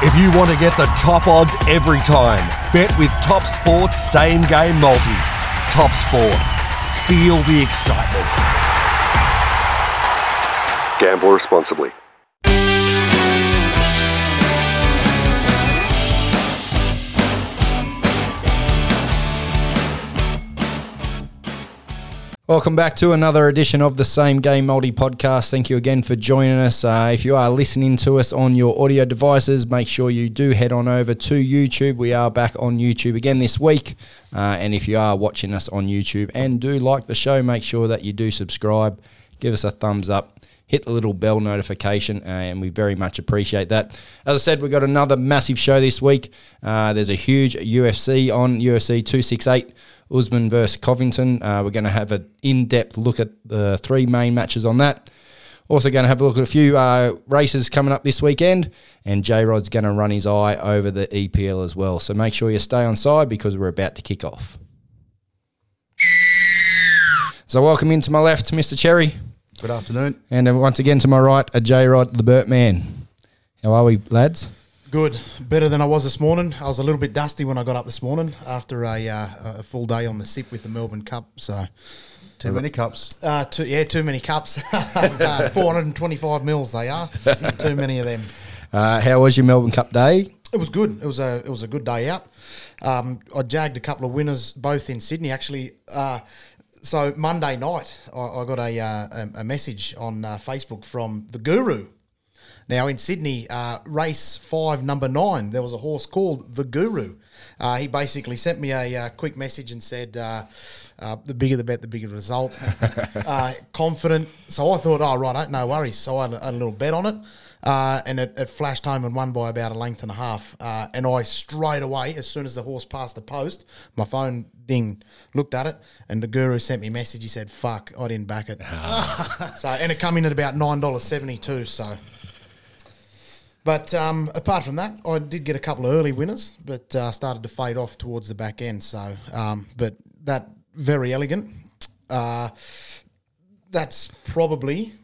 If you want to get the top odds every time, bet with Top Sports Same Game Multi. Top Sport. Feel the excitement. Gamble responsibly. Welcome back to another edition of the Same Game Multi podcast. Thank you again for joining us. Uh, if you are listening to us on your audio devices, make sure you do head on over to YouTube. We are back on YouTube again this week. Uh, and if you are watching us on YouTube and do like the show, make sure that you do subscribe, give us a thumbs up, hit the little bell notification, uh, and we very much appreciate that. As I said, we've got another massive show this week. Uh, there's a huge UFC on UFC 268. Usman versus Covington. Uh, we're going to have an in-depth look at the three main matches on that. Also going to have a look at a few uh, races coming up this weekend, and J Rod's going to run his eye over the EPL as well. So make sure you stay on side because we're about to kick off. So welcome in to my left, Mr. Cherry, Good afternoon. and once again to my right, a J Rod, the Burt Man. How are we, lads? Good, better than I was this morning. I was a little bit dusty when I got up this morning after a, uh, a full day on the sip with the Melbourne Cup. So, Too many cups. uh, too, yeah, too many cups. uh, 425 mils they are. too many of them. Uh, how was your Melbourne Cup day? It was good. It was a it was a good day out. Um, I jagged a couple of winners both in Sydney actually. Uh, so Monday night, I, I got a, uh, a a message on uh, Facebook from the Guru. Now in Sydney, uh, race five, number nine, there was a horse called the Guru. Uh, he basically sent me a uh, quick message and said, uh, uh, "The bigger the bet, the bigger the result." uh, confident. So I thought, "Oh right, no worries." So I had a, little bet on it, uh, and it, it flashed home and won by about a length and a half. Uh, and I straight away, as soon as the horse passed the post, my phone ding, looked at it, and the Guru sent me a message. He said, "Fuck, I didn't back it." so and it come in at about nine dollars seventy two. So. But um, apart from that, I did get a couple of early winners, but uh, started to fade off towards the back end. So, um, but that Verry Elegant. Uh, that's probably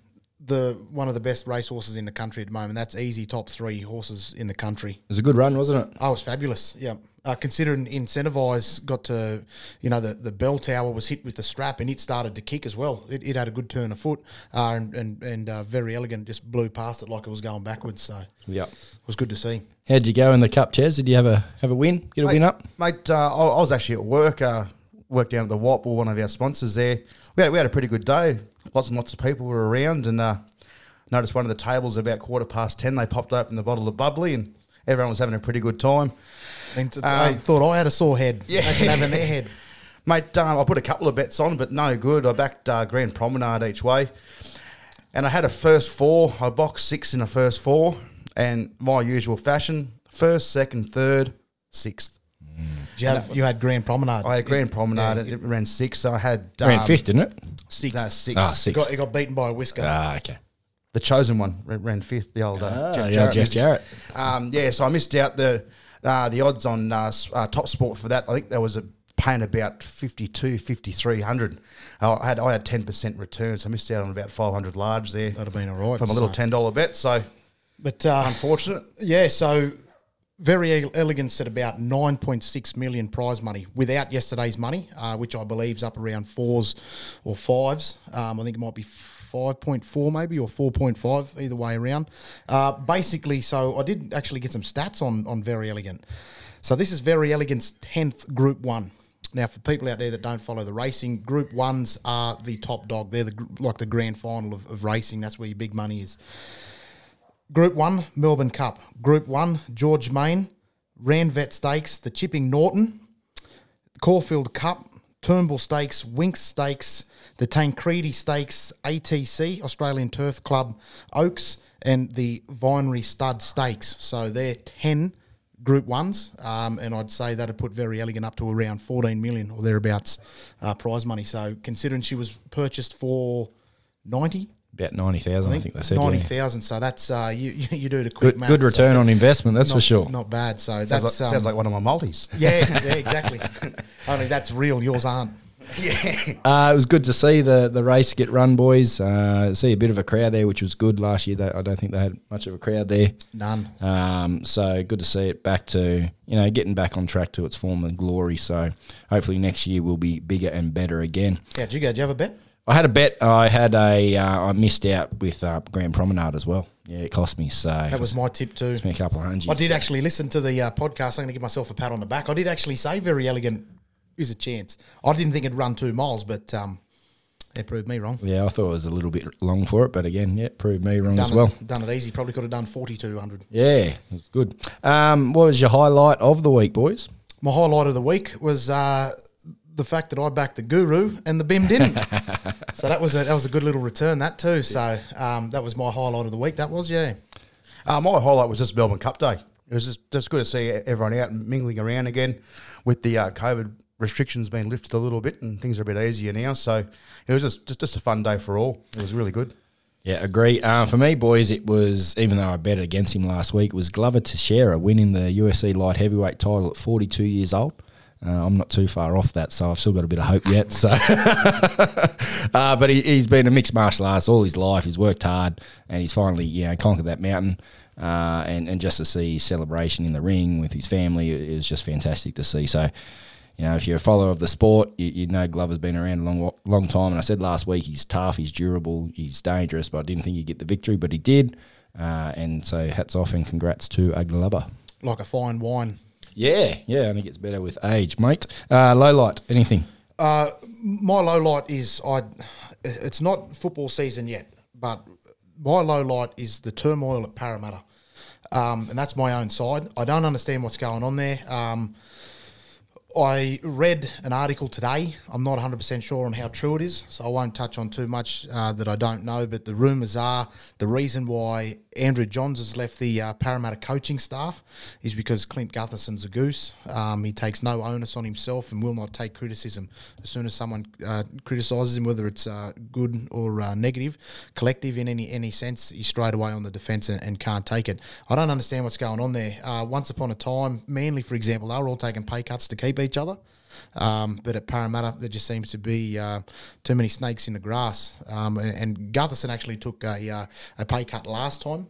the one of the best racehorses in the country at the moment. That's easy top three horses in the country. It was a good run, wasn't it? Oh, it was fabulous. Yeah. Uh, considering Incentivise got to, you know, the, the bell tower was hit with the strap and it started to kick as well. It, it had a good turn of foot uh, and, and, and uh, Verry Elegant, just blew past it like it was going backwards. So it was good to see. How'd you go in the Cup, Ches? Did you have a have a win? Get a win up? Mate, uh, I, I was actually at work, uh, worked down at the WAP, or one of our sponsors there. We had, we had a pretty good day. Lots and lots of people were around, and uh, noticed one of the tables about quarter past 10. They popped open the bottle of bubbly, and everyone was having a pretty good time. And t- I thought I had a sore head. Yeah. Imagine having their head. Mate, um, I put a couple of bets on, but no good. I backed uh, Grand Promenade each way. And I had a first four. I boxed six in the first four. And my usual fashion first, second, third, sixth. Did you, have, you had Grand Promenade. I had Grand Promenade. Yeah, it ran six. So I had Ran um, fifth, didn't it? six. No, six. Ah, six. got, he got beaten by a whisker. Ah, okay. The chosen one ran, ran fifth. The old uh, Ah, Jeff yeah, Jarrett. Jeff Jarrett. Um, yeah, so I missed out the uh, the odds on uh, s- uh, Top Sport for that. I think there was a paying about 52, 5300. Uh, I had I had ten percent return, so I missed out on about five hundred large there. That'd have been all right. from a little so- ten dollar bet. So But uh, unfortunate. yeah, so Verry Elegant at about 9.6 million prize money without yesterday's money, uh, which I believe is up around fours or fives. Um, I think it might be 5.4 maybe or 4.5, either way around. Uh, basically, so I did actually get some stats on, on Verry Elegant. So this is Verry Elegant's 10th Group 1. Now, for people out there that don't follow the racing, Group Ones are the top dog. They're the like the grand final of, of racing. That's where your big money is. Group One, Melbourne Cup. Group One, George Main, Ranvet Stakes, the Chipping Norton, Caulfield Cup, Turnbull Stakes, Winx Stakes, the Tancredi Stakes, ATC, Australian Turf Club, Oaks, and the Vinery Stud Stakes. So they're 10 Group Ones, um, and I'd say that'd put Verry Elegant up to around 14 million or thereabouts uh, prize money. So considering she was purchased for 90, About 90,000, I think they said. yeah. ninety thousand. So that's uh, you, you you do the quick Good, maths, good return so on investment, that's not, for sure. Not bad. So Sounds, that's like, um, sounds like one of my multis. yeah, yeah, exactly. Only that's real. Yours aren't. yeah. Uh, it was good to see the, the race get run, boys. Uh, see a bit of a crowd there, which was good last year. They, I don't think they had much of a crowd there. None. Um, so good to see it back to you know getting back on track to its former glory. So hopefully next year will be bigger and better again. Yeah, did you go? Did you have a bet? I had a bet. I had a. Uh, I missed out with uh, Grand Promenade as well. Yeah, it cost me. So That was my tip too. cost me a couple of hundred. I did actually listen to the uh, podcast. I'm going to give myself a pat on the back. I did actually say Verry Elegant is a chance. I didn't think it'd run two miles, but um, it proved me wrong. Yeah, I thought it was a little bit long for it, but again, yeah, proved me wrong Done as well. Done it easy. Probably could have done 4,200. Yeah, it was good. Um, what was your highlight of the week, boys? My highlight of the week was uh, the fact that I backed the Guru and the BIM didn't. so that was a that was a good little return that too. So um, that was my highlight of the week. That was yeah. Uh, my highlight was just Melbourne Cup Day. It was just, just good to see everyone out and mingling around again with the uh, COVID restrictions being lifted a little bit and things are a bit easier now. So it was just, just, just a fun day for all. It was really good. Yeah, agree. Uh, for me, boys, it was even though I bet against him last week, it was Glover Teixeira winning the UFC light heavyweight title at 42 years old. Uh, I'm not too far off that, so I've still got a bit of hope yet. So, uh, but he, he's been a mixed martial artist all his life. He's worked hard, and he's finally you know conquered that mountain. Uh, and and just to see his celebration in the ring with his family is just fantastic to see. So, you know, if you're a follower of the sport, you, you know Glover's been around a long, long time. And I said last week he's tough, he's durable, he's dangerous, but I didn't think he'd get the victory, but he did. Uh, and so hats off and congrats to a Glover. Like a fine wine. Yeah, yeah, and it gets better with age, mate. Uh, low light, anything? Uh, my low light is I. It's not football season yet, but my low light is the turmoil at Parramatta, um, and that's my own side. I don't understand what's going on there. Um, I read an article today. I'm not 100% sure on how true it is, so I won't touch on too much uh, that I don't know. But the rumours are the reason why Andrew Johns has left the uh, Parramatta coaching staff is because Clint Gutherson's a goose. Um, he takes no onus on himself and will not take criticism. As soon as someone uh, criticises him, whether it's uh, good or uh, negative, collective in any any sense, he's straight away on the defence and, and can't take it. I don't understand what's going on there. Uh, once upon a time, Manly, for example, they were all taking pay cuts to keep each other. Um, but at Parramatta, there just seems to be uh, too many snakes in the grass. Um, and, and Gutherson actually took a, uh, a pay cut last time.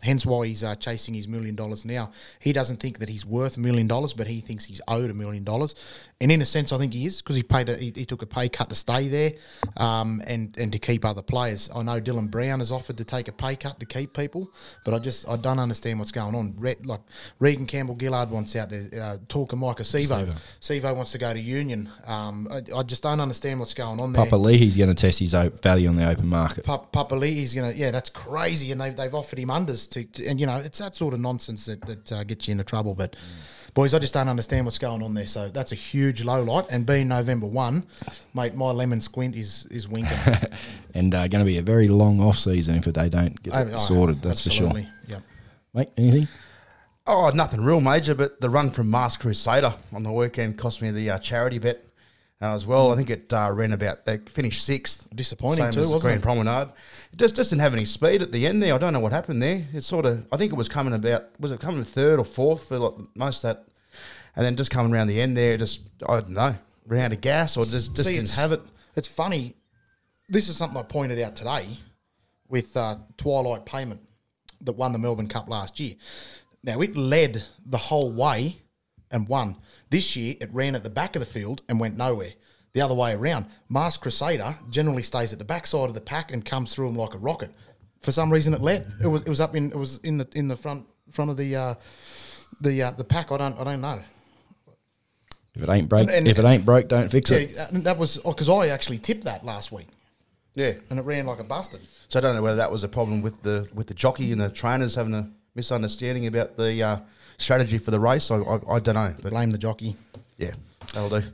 Hence why he's uh, chasing his million dollars now. He doesn't think that he's worth a million dollars, but he thinks he's owed a million dollars. And in a sense, I think he is because he paid a, he, he, took a pay cut to stay there um, and and to keep other players. I know Dylan Brown has offered to take a pay cut to keep people, but I just I don't understand what's going on. Re- like Reagan Campbell Gillard wants out there. Uh, talking Maika Sivo. Sivo wants to go to Union. Um, I, I, just don't understand what's going on there. Papali'i's going to test his value on the open market. Pa- Papali'i's going to yeah, that's crazy, and they've they've offered him unders to, to, and you know it's that sort of nonsense that, that uh, gets you into trouble. But mm. boys, I just don't understand what's going on there. So that's a huge low light. And being November one, mate, my lemon squint is is winking. and uh, going to be a very long off season if they don't get oh, sorted. That's absolutely. for sure. Yep. Mate, anything? Oh, nothing real major, but the run from Mars Crusader on the weekend cost me the uh, charity bet uh, as well. I think it uh, ran about, they finished sixth. Disappointing same too, as wasn't Grand it? Promenade. It just, just didn't have any speed at the end there. I don't know what happened there. It sort of, I think it was coming about, was it coming third or fourth for like most of that? And then just coming around the end there, just, I don't know, ran out of gas or just, just See, didn't have it. It's funny. This is something I pointed out today with uh, Twilight Payment that won the Melbourne Cup last year. Now it led the whole way and won. This year it ran at the back of the field and went nowhere. The other way around, Mars Crusader generally stays at the back side of the pack and comes through them like a rocket. For some reason, it let It was it was up in it was in the in the front front of the uh, the uh, the pack. I don't I don't know. If it ain't broke, And- and- if it ain't broke, don't fix it. Yeah, uh, that was because I actually tipped that last week Yeah. and it ran like a bastard. So I don't know whether that was a problem with the with the jockey and the trainers having a misunderstanding about the uh, strategy for the race. I, I, I don't know, but Blame the jockey. yeah, that'll do.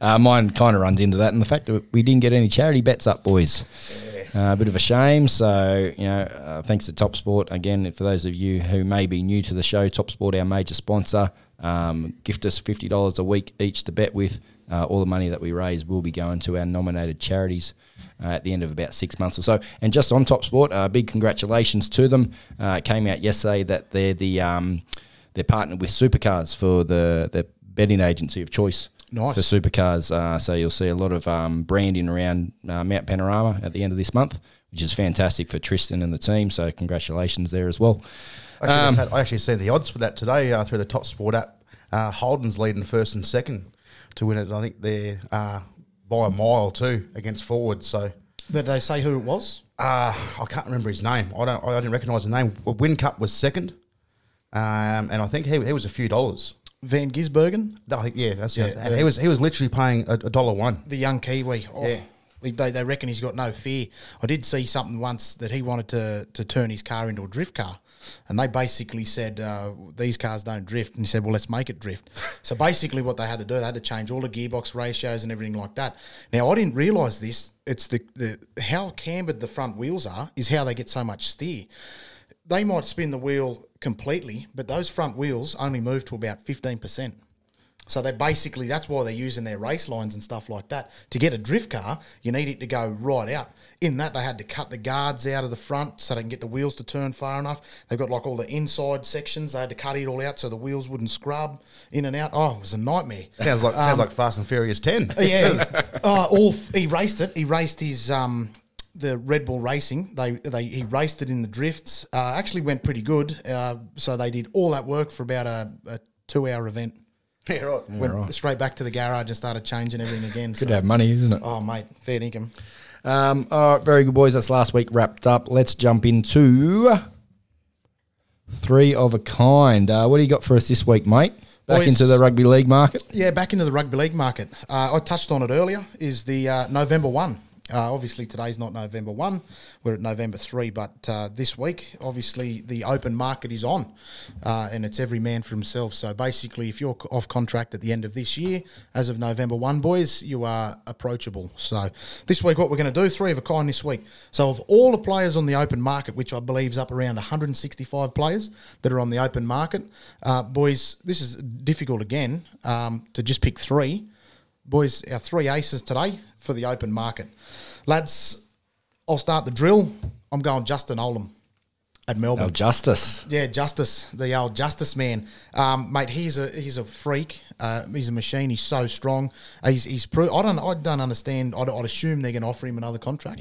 Uh, mine kind of runs into that, and the fact that we didn't get any charity bets up, boys. Uh, a bit of a shame. So, you know, uh, thanks to Top Sport again. For those of you who may be new to the show, Top Sport, our major sponsor, um, gift us fifty dollars a week each to bet with. Uh, all the money that we raise will be going to our nominated charities uh, at the end of about six months or so. And just on Top Sport, uh, big congratulations to them. Uh, it came out yesterday that they're the um, they're partnered with Supercars for the the betting agency of choice Nice. for supercars. Uh, so you'll see a lot of um, branding around uh, Mount Panorama at the end of this month, which is fantastic for Tristan and the team. So congratulations there as well. Actually, Um, had, I actually seen the odds for that today uh, through the Top Sport app. Uh, Holden's leading first and second to win it. I think they're uh, by a mile too against forward. So Did they say who it was? uh, I can't remember his name. I don't. I didn't recognise the name. Win Cup was second, um, and I think he, he was a few dollars. Van Gisbergen, I think yeah, that's Yeah. And he was he was literally paying a, a dollar one. the young Kiwi. Oh, Yeah. They, they reckon he's got no fear. I did see something once that he wanted to, to turn his car into a drift car. And they basically said, uh, these cars don't drift. And he said, well, let's make it drift. so basically, what they had to do, they had to change all the gearbox ratios and everything like that. Now, I didn't realise this. It's the, the how cambered the front wheels are, is how they get so much steer. They might spin the wheel completely, but those front wheels only move to about 15%. So they basically that's why they're using their race lines and stuff like that. To get a drift car, you need it to go right out. In that they had to cut the guards out of the front so they can get the wheels to turn far enough. They've got like all the inside sections. They had to cut it all out so the wheels wouldn't scrub in and out. Oh, it was a nightmare. Sounds like sounds like Fast and Furious Ten. Yeah, uh, all he raced it. He raced his um, the Red Bull Racing. They they he raced it in the drifts. Uh, actually went pretty good. Uh, so they did all that work for about a, a two hour event. Yeah, right. Went straight back to the garage and started changing everything again. Good so- to have money, isn't it? Oh, mate, fair income. Um, all right, very good, boys. That's last week wrapped up. Let's jump into three of a kind. Uh, what do you got for us this week, mate? Back Boys- into the rugby league market. Yeah, back into the rugby league market. Uh, I touched on it earlier. Is the uh, November one? Uh, obviously, today's not November one. We're at November three. But uh, this week, obviously, the open market is on, uh, and it's every man for himself. So basically, if you're off contract at the end of this year, as of November one, boys, you are approachable. So this week, what we're going to do, three of a kind this week. So of all the players on the open market, which I believe is up around 165 players that are on the open market, uh, boys, this is difficult again um, to just pick three. Boys, our three aces today for the open market. Lads, I'll start the drill. I'm going Justin Olam at Melbourne. Oh, Justice. Yeah, Justice, the old Justice man, um, mate. He's a he's a freak. Uh, he's a machine. He's so strong. He's he's. Pro- I don't I don't understand. I'd, I'd assume they're going to offer him another contract.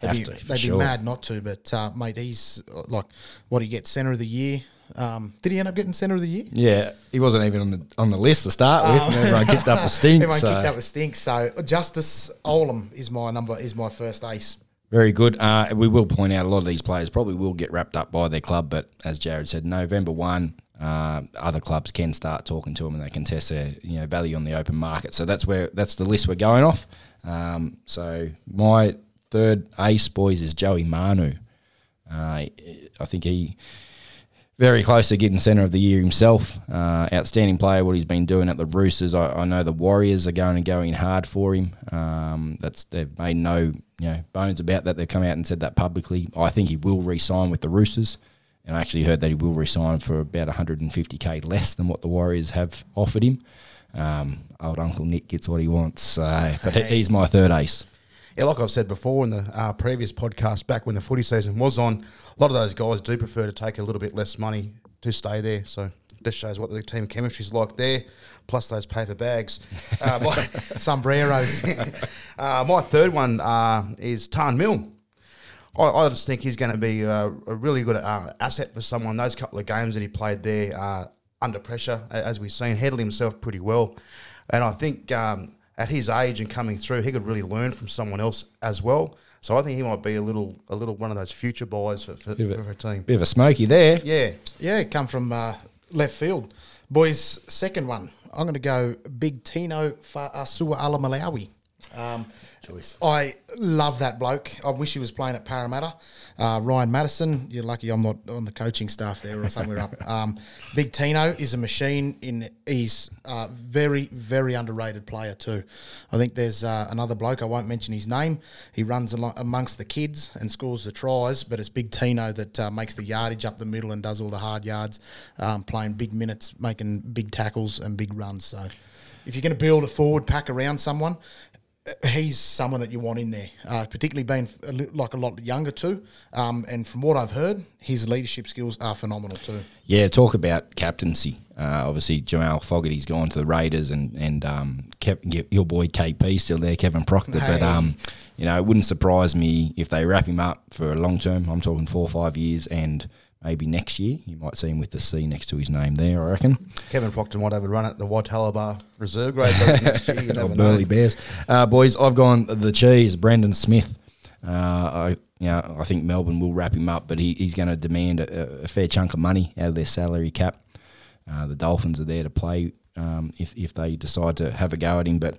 have they'd be, to, they'd sure. be mad not to. But uh, mate, he's uh, like what he gets centre of the year. Um, did he end up getting centre of the year? Yeah, he wasn't even on the on the list to start with. and everyone kicked up a stink. Everyone so. kicked up a stink. So Justice Olam is my number. Is my first ace. Very good. Uh, we will point out a lot of these players probably will get wrapped up by their club, but as Jared said, November one, uh, other clubs can start talking to them and they can test their you know value on the open market. So that's where that's the list we're going off. Um, so my third ace boys is Joey Manu. Uh, I think he very close to getting centre of the year himself. Uh, outstanding player, what he's been doing at the Roosters. I, I know the Warriors are going and going hard for him. Um, that's they've made no you know bones about that. They've come out and said that publicly. I think he will re-sign with the Roosters, and I actually heard that he will resign for about 150k less than what the Warriors have offered him. Um, old Uncle Nick gets what he wants, so, but he- he's my third ace. Yeah, like I've said before in the uh, previous podcast, back when the footy season was on, a lot of those guys do prefer to take a little bit less money to stay there. So this shows what the team chemistry's like there, plus those paper bags. Uh, my, Sombreros. uh, my third one uh, is Tarn Mill. I, I just think he's going to be uh, a really good uh, asset for someone. Those couple of games that he played there uh, under pressure, as we've seen, handled himself pretty well. And I think um, at his age and coming through, he could really learn from someone else as well. So I think he might be a little, a little one of those future buys for, for, Bit for a- a team. Bit of a smoky there. Yeah, Yeah, come from uh, left field. Boys, second one. I'm going to go Big Tino Fa'asuamaleaui. Um, I love that bloke. I wish he was playing at Parramatta. Uh, Ryan Madison, you're lucky I'm not on the coaching staff there or somewhere up. Um, Big Tino is a machine. In he's a very very underrated player too. I think there's uh, another bloke. I won't mention his name. He runs amongst the kids and scores the tries, but it's Big Tino that uh, makes the yardage up the middle and does all the hard yards, um, playing big minutes, making big tackles and big runs. So, if you're going to build a forward pack around someone, he's someone that you want in there, uh, particularly being a li- like a lot younger too. Um, and from what I've heard, his leadership skills are phenomenal too. Yeah, talk about captaincy. Uh, obviously, Jamal Fogarty's gone to the Raiders, and and um, Kev, your boy KP still there, Kevin Proctor. But um, you know, it wouldn't surprise me if they wrap him up for a long term. I'm talking four or five years, and maybe next year you might see him with the C next to his name there. I reckon. Kevin Proctor might have a run at the Waitalabar Reserve grade next year. Or know. Burleigh Bears, uh, boys. I've gone the cheese, Brandon Smith. Uh, I, you know, I think Melbourne will wrap him up, but he, he's going to demand a, a fair chunk of money out of their salary cap. Uh, the Dolphins are there to play um, if if they decide to have a go at him, but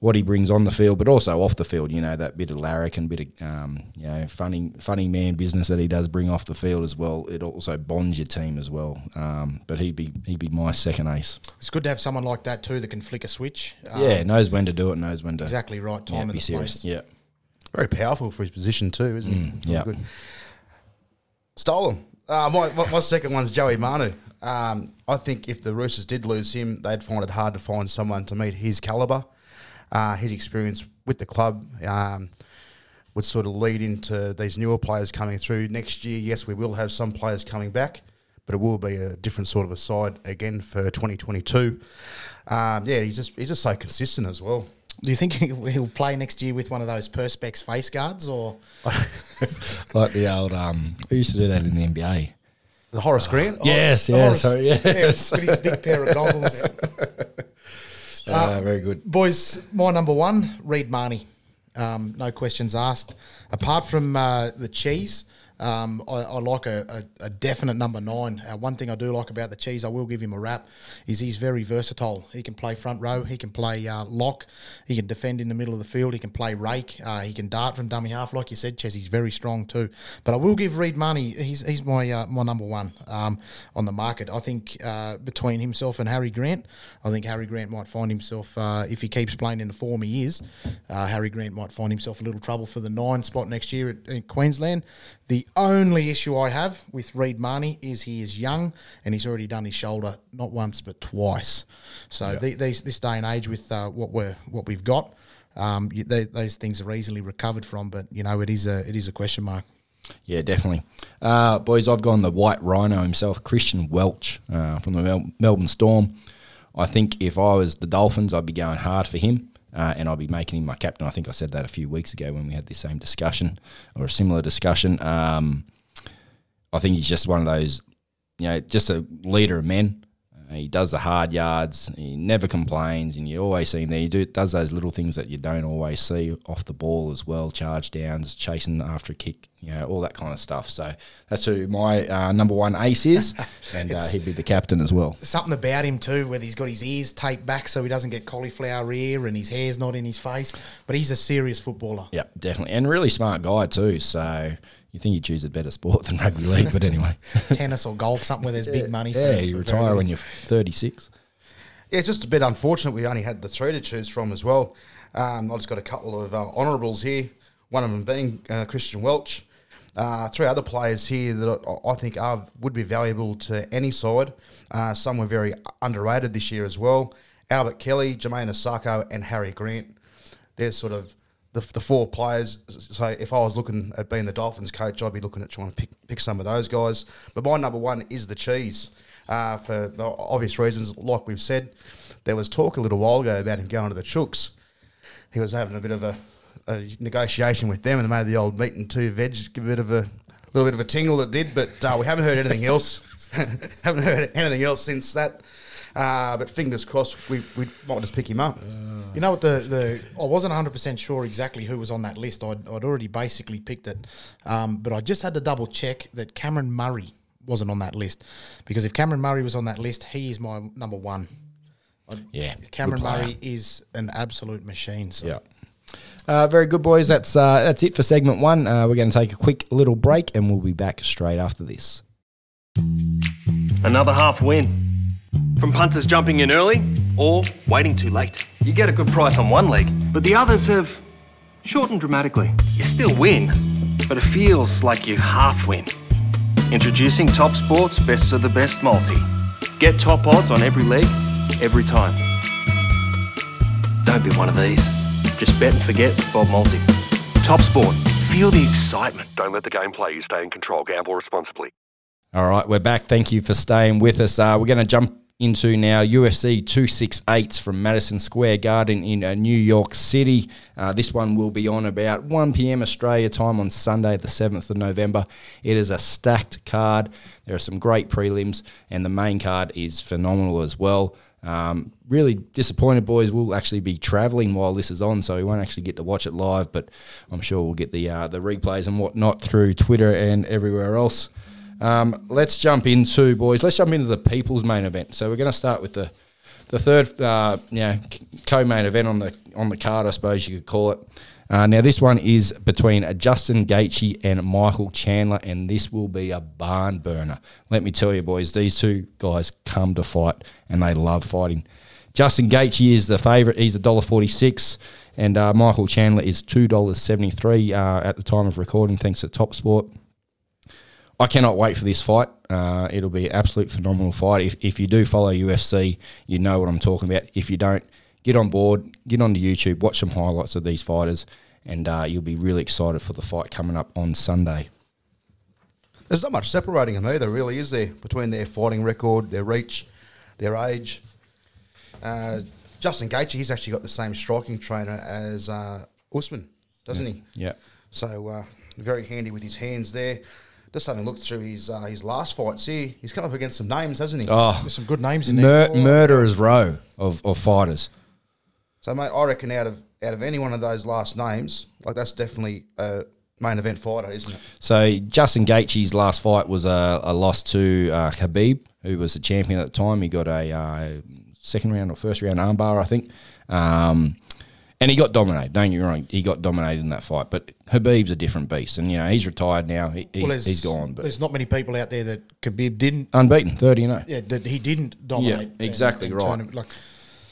what he brings on the field, but also off the field, you know, that bit of larrikin, bit of um, you know, funny funny man business that he does bring off the field as well. It also bonds your team as well. Um, but he'd be he'd be my second ace. It's good to have someone like that too that can flick a switch. Um, yeah, knows when to do it, knows when to exactly right yeah, time be and the serious. place. Yeah. Very powerful for his position too, isn't he? It's yeah. good. Stolen. Uh, my, my, my second one's Joey Manu. Um, I think if the Roosters did lose him, they'd find it hard to find someone to meet his calibre. Uh, his experience with the club um, would sort of lead into these newer players coming through. Next year, yes, we will have some players coming back, but it will be a different sort of a side again for 2022. Um, yeah, he's just he's just so consistent as well. Do you think he'll he'll play next year with one of those perspex face guards or Like the old um who used to do that in the NBA. The Horace Grant. Yes, Oh, yes, Horace- sorry, yes. with his big pair of goggles? Uh, very good. Boys, my number one, Reed Mahoney. Um, no questions asked. Apart from uh, the cheese, um, I, I like a, a, a definite number nine. Uh, one thing I do like about the cheese, I will give him a rap, is he's very versatile. He can play front row, he can play uh, lock, he can defend in the middle of the field, he can play rake, uh, he can dart from dummy half, like you said, Ches. He's very strong too. But I will give Reed Mahoney. He's he's my uh, my number one um, on the market. I think uh, between himself and Harry Grant, I think Harry Grant might find himself uh, if he keeps playing in the form he is. Harry Grant might find himself a little trouble for the nine spot next year at, in Queensland. The only issue I have with Reed Mahoney is he is young and he's already done his shoulder not once but twice. So the, these this day and age with uh, what we're what we've got. Um, they, those things are easily recovered from, but you know it is a it is a question mark. Yeah, definitely. Uh, boys, I've gone the white rhino himself, Christian Welch uh, from the Mel- Melbourne Storm. I think if I was the Dolphins, I'd be going hard for him uh, and I'll be making him my captain. I think I said that a few weeks ago when we had the same discussion or a similar discussion. Um, I think he's just one of those, you know, just a leader of men. He does the hard yards. He never complains, and you always see him there. He do, does those little things that you don't always see off the ball as well, charge downs, chasing after a kick, you know, all that kind of stuff. So that's who my uh, number one ace is, and uh, he'd be the captain as well. Something about him too, where he's got his ears taped back so he doesn't get cauliflower ear and his hair's not in his face. But he's a serious footballer. Yeah, definitely, and really smart guy too. So you think he'd choose a better sport than rugby league, but anyway, Tennis or golf, something where there's big money. For, yeah, you retire when you're 36. Yeah, it's just a bit unfortunate we only had the three to choose from as well. Um, I've just got a couple of uh, honourables here, one of them being uh, Christian Welch. Uh, three other players here that I, I think are would be valuable to any side. Uh, some were very underrated this year as well. Albert Kelly, Jamayne Isaako, and Harry Grant. They're sort of the, the four players. So if I was looking at being the Dolphins coach, I'd be looking at trying to pick, pick some of those guys. But my number one is the cheese. Uh, for obvious reasons, like we've said, there was talk a little while ago about him going to the Chooks. He was having a bit of a, a negotiation with them, and they made the old meat and two veg give a bit of a little bit of a tingle. It did, but uh, we haven't heard anything else. haven't heard anything else since that. Uh, but fingers crossed, we, we might just pick him up. You know what the, the I wasn't 100 percent sure exactly who was on that list. I'd, I'd already basically picked it, um, but I just had to double check that Cameron Murray wasn't on that list because if Cameron Murray was on that list, he is my number one. Yeah, Cameron. Murray is an absolute machine. So. Yeah. Uh, very good, boys. That's uh, that's it for segment one. Uh, we're going to take a quick little break, and we'll be back straight after this. Another half win. From punters jumping in early or waiting too late. You get a good price on one leg, but the others have shortened dramatically. You still win, but it feels like you half win. Introducing Top Sports Best of the Best Multi. Get top odds on every leg, every time. Don't be one of these. Just bet and forget with Bob Multi. Top Sport. Feel the excitement. Don't let the game play you. Stay in control. Gamble responsibly. All right, we're back. Thank you for staying with us. Uh, we're going to jump into now UFC 268 from Madison Square Garden in uh, New York City. Uh, this one will be on about 1 p.m. Australia time on Sunday, the 7th of November. It is a stacked card. There are some great prelims, and the main card is phenomenal as well. Um, really disappointed, boys. We'll actually be travelling while this is on, so we won't actually get to watch it live. But I'm sure we'll get the uh, the replays and whatnot through Twitter and everywhere else. Um, let's jump into boys. Let's jump into the people's main event. So we're going to start with the the third, uh, you know, co-main event on the on the card, I suppose you could call it. Uh, now this one is between Justin Gaethje and Michael Chandler, and this will be a barn burner. Let me tell you, boys, these two guys come to fight, and they love fighting. Justin Gaethje is the favourite. He's a dollar forty six, and uh, Michael Chandler is two dollars seventy three uh, at the time of recording, thanks to Top Sport. I cannot wait for this fight. Uh, it'll be an absolute phenomenal fight. If, if you do follow UFC, you know what I'm talking about. If you don't, get on board, get onto YouTube, watch some highlights of these fighters, and uh, you'll be really excited for the fight coming up on Sunday. There's not much separating them either, really, is there? Between their fighting record, their reach, their age. Uh, Justin Gaethje, he's actually got the same striking trainer as uh, Usman, doesn't he? Yeah. So uh, very handy with his hands there. Just having looked through his uh, his last fights here, he's come up against some names, hasn't he? Oh, There's some good names in there. mur- murderer's row of, of fighters. So, mate, I reckon out of out of any one of those last names, like that's definitely a main event fighter, isn't it? So Justin Gaethje's last fight was a, a loss to uh, Khabib, who was the champion at the time. He got a uh, second round or first round armbar, I think. Um, and he got dominated. Don't get me wrong, he got dominated in that fight. But Khabib's a different beast, and you know he's retired now. He, he, Well, he's gone, but there's not many people out there that Khabib didn't. unbeaten, thirty and zero. Yeah, that he didn't dominate. Yeah, exactly uh, and- and right. him- Like,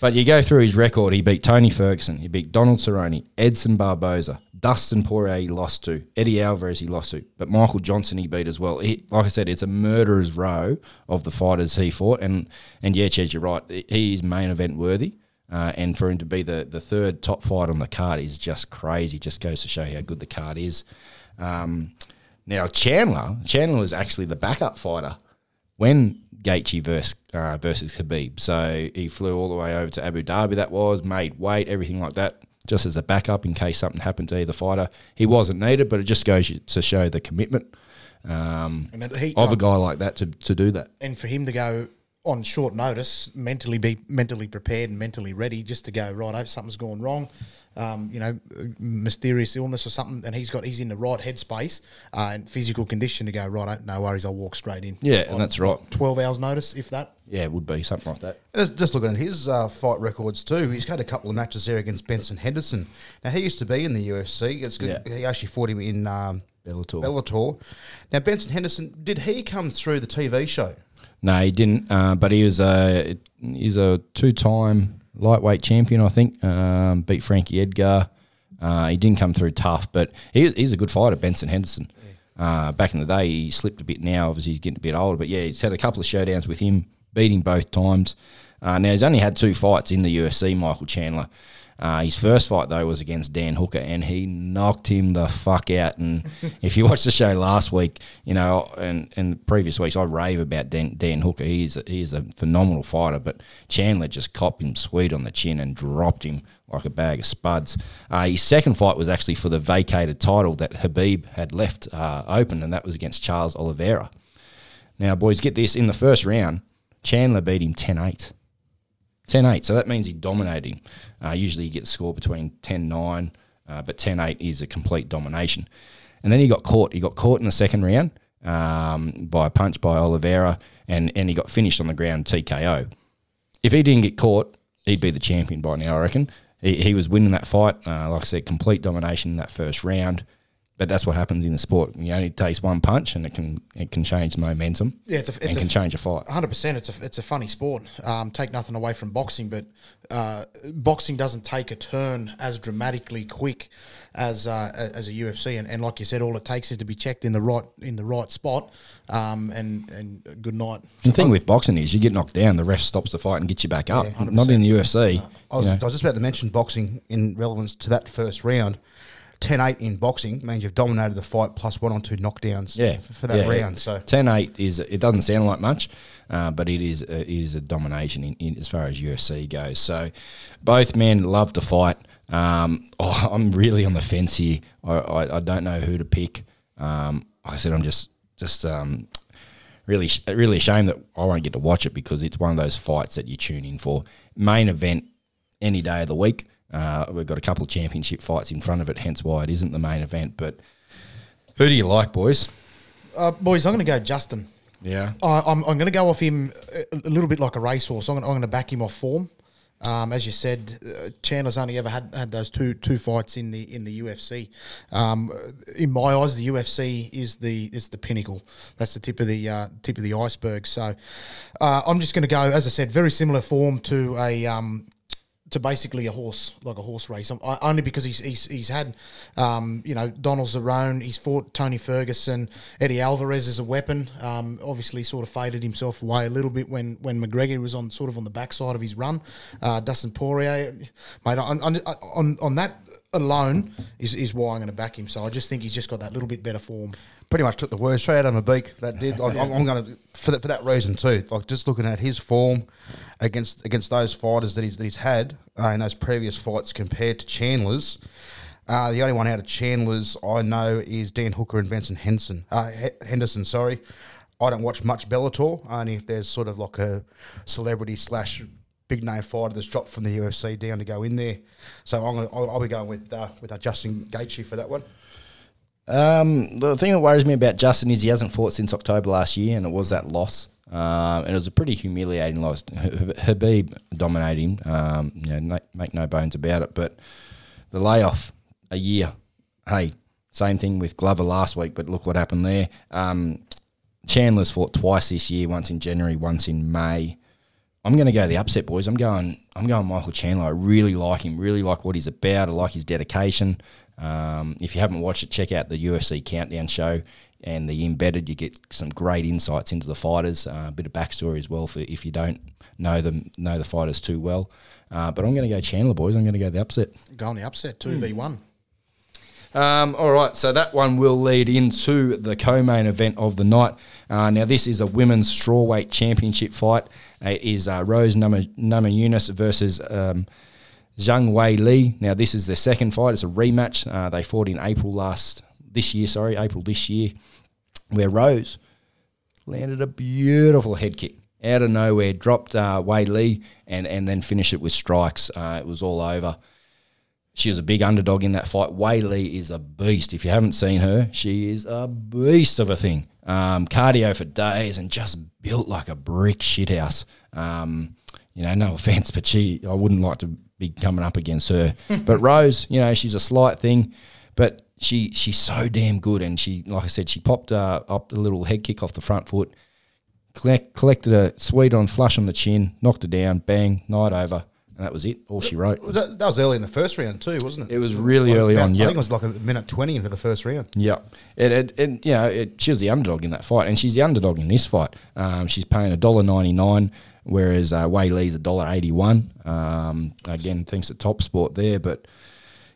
But you go through his record. He beat Tony Ferguson. He beat Donald Cerrone, Edson Barboza, Dustin Poirier. He lost to Eddie Alvarez. He lost to, but Michael Johnson he beat as well. He, like I said, it's a murderer's row of the fighters he fought. And and yeah, Chez, you're right. He is main event worthy. Uh, and for him to be the, the third top fight on the card is just crazy. Just goes to show how good the card is. Um, now Chandler, Chandler was actually the backup fighter when Gaethje versus, uh, versus Khabib. So he flew all the way over to Abu Dhabi. That was made weight, everything like that, just as a backup in case something happened to either fighter. He wasn't needed, but it just goes to show the commitment um, And that he- of a guy like that to, to do that. and for him to go on short notice, mentally be mentally prepared and mentally ready, just to go right. Oh, something's gone wrong. Um, you know, mysterious illness or something, and he's got he's in the right headspace uh, and physical condition to go right. oh, No worries, I'll walk straight in. Yeah, and that's right. Twelve hours notice, if that. Yeah, it would be something like that. Just, just looking at his uh, fight records too, he's had a couple of matches there against Benson Henderson. Now he used to be in the UFC. It's good. Yeah. He actually fought him in um, Bellator. Bellator. Now Benson Henderson, did he come through the TV show? No, he didn't. Uh, but he was a he's a two time lightweight champion, I think. Um, beat Frankie Edgar. Uh, he didn't come through TUF, but he, he's a good fighter, Benson Henderson. Uh, back in the day, he slipped a bit now. Obviously, he's getting a bit older, but yeah, he's had a couple of showdowns with him, beating both times. Uh, now he's only had two fights in the UFC, Michael Chandler. Uh, his first fight though was against Dan Hooker, and he knocked him the fuck out. And if you watched the show last week, you know, and and previous weeks, I rave about Dan, Dan Hooker. He is a, he is a phenomenal fighter, but Chandler just copped him sweet on the chin and dropped him like a bag of spuds. Uh, his second fight was actually for the vacated title that Khabib had left uh, open, and that was against Charles Oliveira. Now, boys, get this in the first round, Chandler beat him 10 8. 10 8. So that means he dominated him. Uh, usually you get the score between 10 9, uh, but 10 8 is a complete domination. And then he got caught. He got caught in the second round um, by a punch by Oliveira, and, and he got finished on the ground TKO. If he didn't get caught, he'd be the champion by now, I reckon. He, he was winning that fight. Uh, like I said, complete domination in that first round. But that's what happens in the sport. You only takes one punch, and it can it can change momentum. Yeah, it's a- it's and a- can change a fight. Hundred percent. It's a it's a funny sport. Um, take nothing away from boxing, but uh, boxing doesn't take a turn as dramatically quick as uh, a- as a UFC. And, and like you said, all it takes is to be checked in the right in the right spot. Um, and and good night. The thing with boxing is you get knocked down, the ref stops the fight and gets you back up. Not in the UFC. I was. I was just about to mention boxing in relevance to that first round. 10-8 in boxing means you've dominated the fight plus one or two knockdowns yeah, for that yeah. round. So 10-8 is it doesn't sound like much, uh, but it is it is a domination in, in as far as UFC goes. So both men love to fight. Um, oh, I'm really on the fence here. I, I, I don't know who to pick. Um, like I said, I'm just just um, really really ashamed that I won't get to watch it because it's one of those fights that you tune in for. Main event any day of the week. Uh, we've got a couple of championship fights in front of it, hence why it isn't the main event. But who do you like, boys? Uh, boys, I'm going to go Justin. Yeah. I, I'm, I'm going to go off him a, little bit like a racehorse. I'm going, I'm going to back him off form. Um, as you said, uh, Chandler's only ever had, had those two two fights in the in the UFC. Um, in my eyes, the UFC is the is the pinnacle. That's the tip of the uh, tip of the iceberg. So uh, I'm just going to go, as I said, very similar form to a um, to basically a horse, like a horse race. Um, only because he's he's, he's had, um, you know, Donald Cerrone, he's fought Tony Ferguson, Eddie Alvarez as a weapon. Um, obviously, sort of faded himself away a little bit when when McGregor was on sort of on the backside of his run. Uh, Dustin Poirier, mate, on on, on, on that alone is, is why I'm going to back him. So I just think he's just got that little bit better form. pretty much took the words straight out of my beak. That did. I'm, I'm going to for that for that reason too. Like just looking at his form against against those fighters that he's that he's had uh, in those previous fights compared to Chandler's. Uh, the only one out of Chandler's I know is Dan Hooker and Benson Henson. Uh, He- Henderson, sorry. I don't watch much Bellator, only if there's sort of like a celebrity slash big name fighter that's dropped from the UFC down to go in there. So I'm gonna, I'll, I'll be going with uh, with uh, Justin Gaethje for that one. Um, the thing that worries me about Justin is he hasn't fought since October last year, and it was that loss. Um, and it was a pretty humiliating loss. Khabib dominated him. Um, you know, no, make no bones about it. But the layoff, a year. Hey, same thing with Glover last week. But look what happened there. Um, Chandler's fought twice this year. Once in January, once in May. I'm going to go the upset, boys. I'm going. I'm going Michael Chandler. I really like him. Really like what he's about. I like his dedication. Um, if you haven't watched it, check out the UFC Countdown show and the embedded. You get some great insights into the fighters. Uh, a bit of backstory as well for if you don't know them, know the fighters too well. Uh, but I'm going to go Chandler, boys. I'm going to go the upset. Go on the upset, 2v1. Um, all right, so that one will lead into the co-main event of the night. Uh, now, this is a women's strawweight championship fight. It is uh, Rose Namajunas versus um, Zhang Wei Li. Now, this is their second fight. It's a rematch. Uh, they fought in April last this year. Sorry, April this year, where Rose landed a beautiful head kick out of nowhere, dropped uh, Wei Li, and and then finished it with strikes. Uh, it was all over. She was a big underdog in that fight. Wei Li is a beast. If you haven't seen her, she is a beast of a thing. Um, cardio for days and just built like a brick shithouse. Um, you know, no offense, but she, I wouldn't like to be coming up against her. but Rose, you know, she's a slight thing, but she she's so damn good. And she, like I said, she popped uh, up a little head kick off the front foot, collect, collected a sweet on flush on the chin, knocked her down, bang, night over. And that was it. All she wrote. Was that, that was early in the first round too, wasn't it? It was really Like early about- on, Yeah, I think it was like a minute twenty into the first round. Yeah, it, it, it you know it, she was the underdog in that fight, and she's the underdog in this fight. Um, she's paying a dollar ninety nine, whereas uh, Wei Li's a dollar eighty one. Um, again, thanks to Top Sport there, but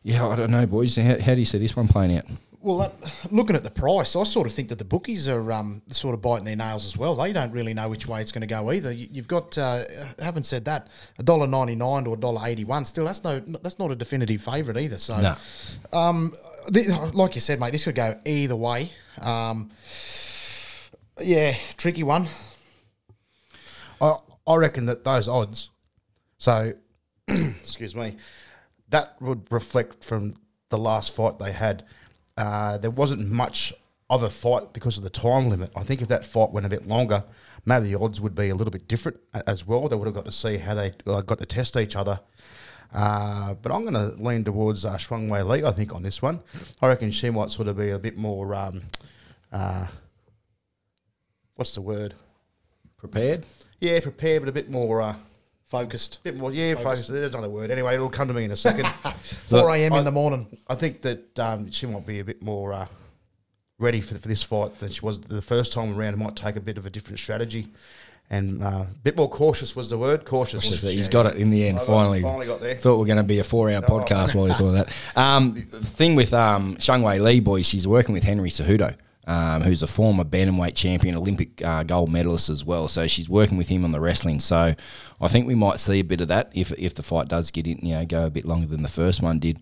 yeah, I don't know, boys. How, how do you see this one playing out? Well, that, looking at the price, I sort of think that the bookies are um, sort of biting their nails as well. They don't really know which way it's going to go either. You, you've got, uh, having said that, a dollar ninety nine to a dollar eighty one. Still, that's no, that's not a definitive favourite either. So, No. um, the, like you said, mate, this could go either way. Um, yeah, tricky one. I I reckon that those odds, so excuse me, that would reflect from the last fight they had. Uh, there wasn't much of a fight because of the time limit. I think if that fight went a bit longer, maybe the odds would be a little bit different as well. They would have got to see how they uh, got to test each other. Uh, but I'm going to lean towards uh, Zhang Wei Li, I think, on this one. I reckon she might sort of be a bit more, um, uh, what's the word? Prepared? Yeah, prepared, but a bit more, Focused. bit more, yeah, focused. There's another word. Anyway, it'll come to me in a second. 4 a.m. In the morning. I think that um, she might be a bit more uh, ready for, for this fight than she was the first time around. Might take a bit of a different strategy, and uh, a bit more cautious was the word. Cautious. He's got it in the end, I got- finally. finally got there. Thought we are going to be a four hour podcast while he thought of that. Um, the thing with um, Zhang Wei Li, boys, she's working with Henry Cejudo, um, who's a former bantamweight champion, Olympic uh, gold medalist as well. So she's working with him on the wrestling. So I think we might see a bit of that if, if the fight does get in, you know, go a bit longer than the first one did.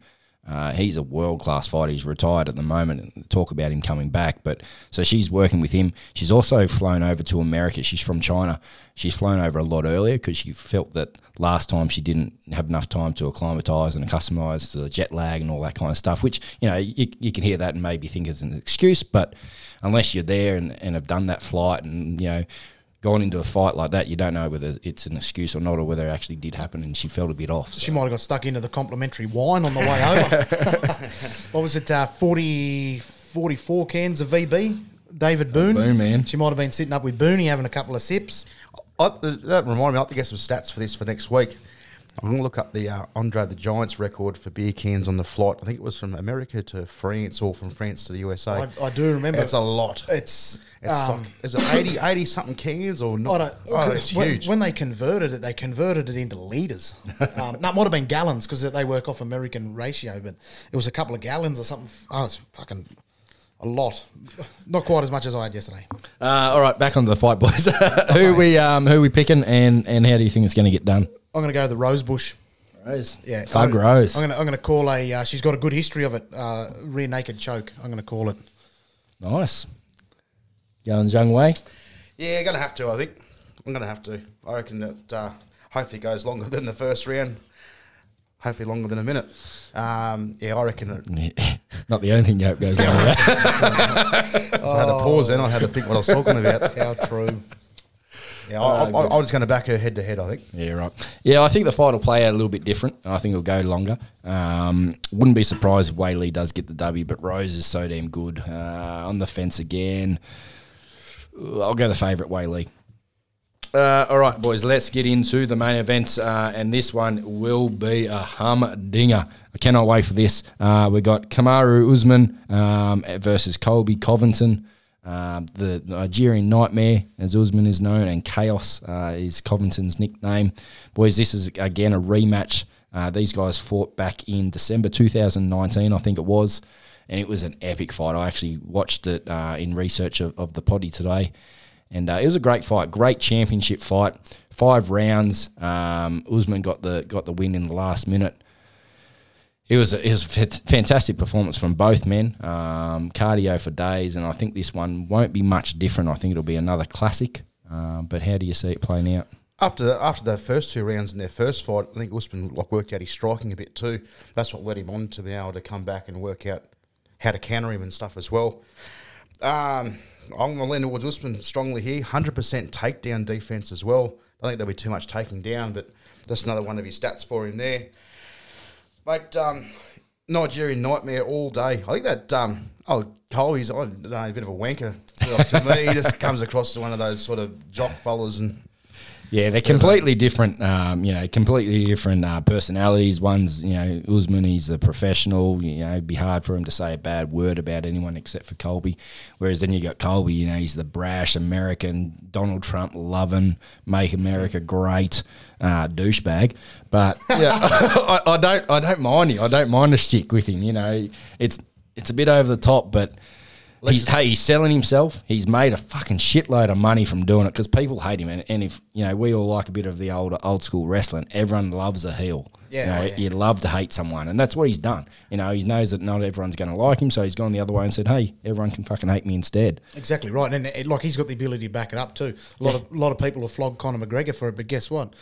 Uh, he's a world class fighter. He's retired at the moment. And talk about him coming back, but so she's working with him. She's also flown over to America. She's from China. She's flown over a lot earlier because she felt that last time she didn't have enough time to acclimatise and accustomise to the jet lag and all that kind of stuff. Which you know you, you can hear that and maybe think is an excuse, but unless you're there and, and have done that flight and you know gone into a fight like that, you don't know whether it's an excuse or not, or whether it actually did happen and she felt a bit off. She might have got stuck into the complimentary wine on the way over. what was it? Uh, 40, 44 cans of VB. David Boon. Boon, man. She might have been sitting up with Booney having a couple of sips. I, that reminded me. I have to get some stats for this for next week. I'm going to look up the uh, Andre the Giant's record for beer cans on the flight. I think it was from America to France or from France to the USA. I, I do remember. It's a lot. It's. It's um, like, is it 80, 80 something cans or I not? don't, oh, it's when, huge. when they converted it, they converted it into litres. um, that might have been gallons because they work off American ratio, but it was a couple of gallons or something. Oh, it's fucking a lot. Not quite as much as I had yesterday. Uh, all right, back onto the fight, boys. who we um, who we picking, and and how do you think it's going to get done? I'm going to go to the Rosebush. Rose, Yeah, Fug I'm, Rose. I'm going to I'm going to call a. Uh, she's got a good history of it. Uh, rear naked choke. I'm going to call it. Nice. Going Zhang Wei. yeah, going to have to, I think. I'm going to have to. I reckon that uh, hopefully goes longer than the first round. Hopefully longer than a minute. Um, yeah, I reckon it. Not the only thing you hope goes on with that. I had a pause then. I had to think what I was talking about. How true. Yeah, I, I, I was going to back her head to head, I think. Yeah, right. Yeah, I think the fight will play out a little bit different. I think it'll go longer. Um, wouldn't be surprised if Wei Li does get the W, but Rose is so damn good. Uh, on the fence again. I'll go the favourite, Wei Li. Uh, all right, boys, let's get into the main event. Uh, and this one will be a humdinger. I cannot wait for this. Uh, we got Kamaru Usman um, versus Colby Covington. Um, the Nigerian Nightmare, as Usman is known, and Chaos uh, is Covington's nickname. Boys, this is again a rematch. Uh, these guys fought back in December 2019, I think it was, and it was an epic fight. I actually watched it uh, in research of, of the potty today, and uh, it was a great fight, great championship fight. Five rounds. Um, Usman got the got the win in the last minute. It was a, it was a fantastic performance from both men. Um, cardio for days, and I think this one won't be much different. I think it'll be another classic. Um, but how do you see it playing out? After the, after the first two rounds in their first fight, I think Usman like worked out his striking a bit too. That's what led him on to be able to come back and work out how to counter him and stuff as well. Um, I'm going to lean towards Usman strongly here. Hundred percent takedown defense as well. I don't think there'll be too much taking down, but that's another one of his stats for him there. Mate, um, Nigerian nightmare all day. I think that um, oh Colby's I don't know, a bit of a wanker. To me, he just comes across as one of those sort of jock fellas and Yeah, they're completely different. Um, you know, completely different uh, personalities. One's you know Usman, he's a professional. You know, it'd be hard for him to say a bad word about anyone except for Colby. Whereas then you got Colby. You know, he's the brash American, Donald Trump loving, make America great uh, douchebag. But yeah, I, I don't, I don't mind him. I don't mind a stick with him. You know, it's it's a bit over the top, but. He's, hey, he's selling himself. He's made a fucking shitload of money from doing it because people hate him. And, and if you know, we all like a bit of the old old school wrestling. Everyone loves a heel. Yeah, you, know, oh, yeah. you love to hate someone, and that's what he's done. You know, he knows that not everyone's going to like him, so he's gone the other way and said, "Hey, everyone can fucking hate me instead." Exactly right, and it, like he's got the ability to back it up too. A lot of a lot of people have flogged Conor McGregor for it, but guess what?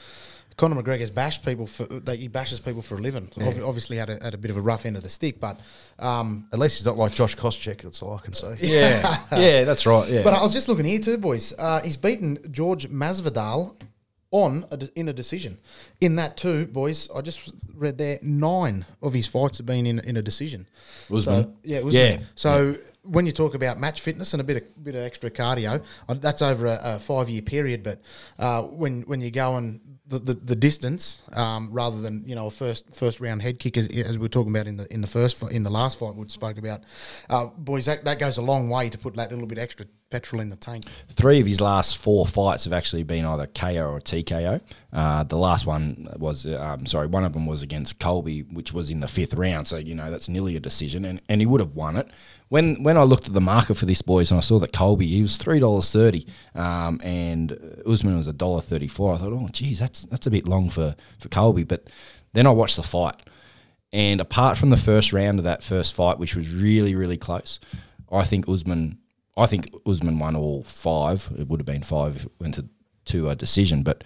Conor McGregor's bashed people for that he bashes people for a living. Ob- Obviously, had a, had a bit of a rough end of the stick, but um, at least he's not like Josh Koscheck. That's all I can say. Yeah, yeah, that's right. Yeah, but I was just looking here too, boys. Uh, he's beaten George Masvidal on a de- in a decision. In that too, boys, I just read there nine of his fights have been in in a decision. Usman? So, yeah, Usman. Yeah. So when you talk about match fitness and a bit of bit of extra cardio, uh, that's over a, a five year period. But uh, when when you go on the, the, distance um, rather than you know a first first round head kick as, as we were talking about in the in the first in the last fight we spoke about, uh, boys that, that goes a long way to put that little bit extra petrol in the tank. Three of his last four fights have actually been either KO or TKO. Uh, the last one was, um, sorry, one of them was against Colby, which was in the fifth round. So, you know, that's nearly a decision, and, and he would have won it. When when I looked at the market for this boys and I saw that Colby, he was $3.30 um, and Usman was $1.34, I thought, oh, geez, that's, that's a bit long for, for Colby. But then I watched the fight. And apart from the first round of that first fight, which was really, really close, I think Usman, I think Usman won all five. It would have been five if it went to, to a decision, but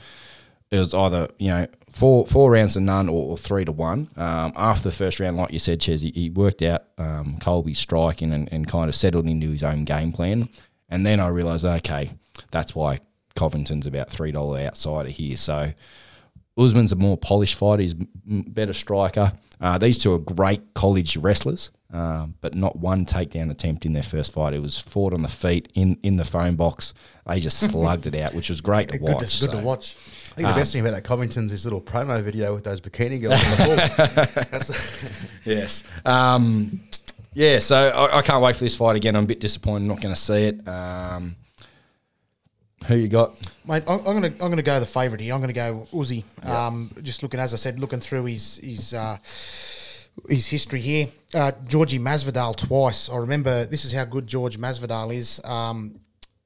it was either you know four four rounds to none or, or three to one. Um, after the first round, like you said, Ches, he, he worked out um, Colby's striking and, and kind of settled into his own game plan. And then I realised, okay, that's why Covington's about three dollar outside of here. So Usman's a more polished fighter. He's better striker. Uh, these two are great college wrestlers, um, but not one takedown attempt in their first fight. It was fought on the feet in, in the phone box. They just slugged it out, which was great to Good, watch. to, good so. to watch. I think the best thing about that Covington's this little promo video with those bikini girls on the ball. Yes. Um, yeah, so I, I can't wait for this fight again. I'm a bit disappointed not going to see it. Um, who you got? Mate, I'm, I'm gonna I'm gonna go the favourite here. I'm gonna go Uzi. Um, just looking, as I said, looking through his his uh, his history here. Uh, Georgie Masvidal twice. I remember this is how good George Masvidal is. Um,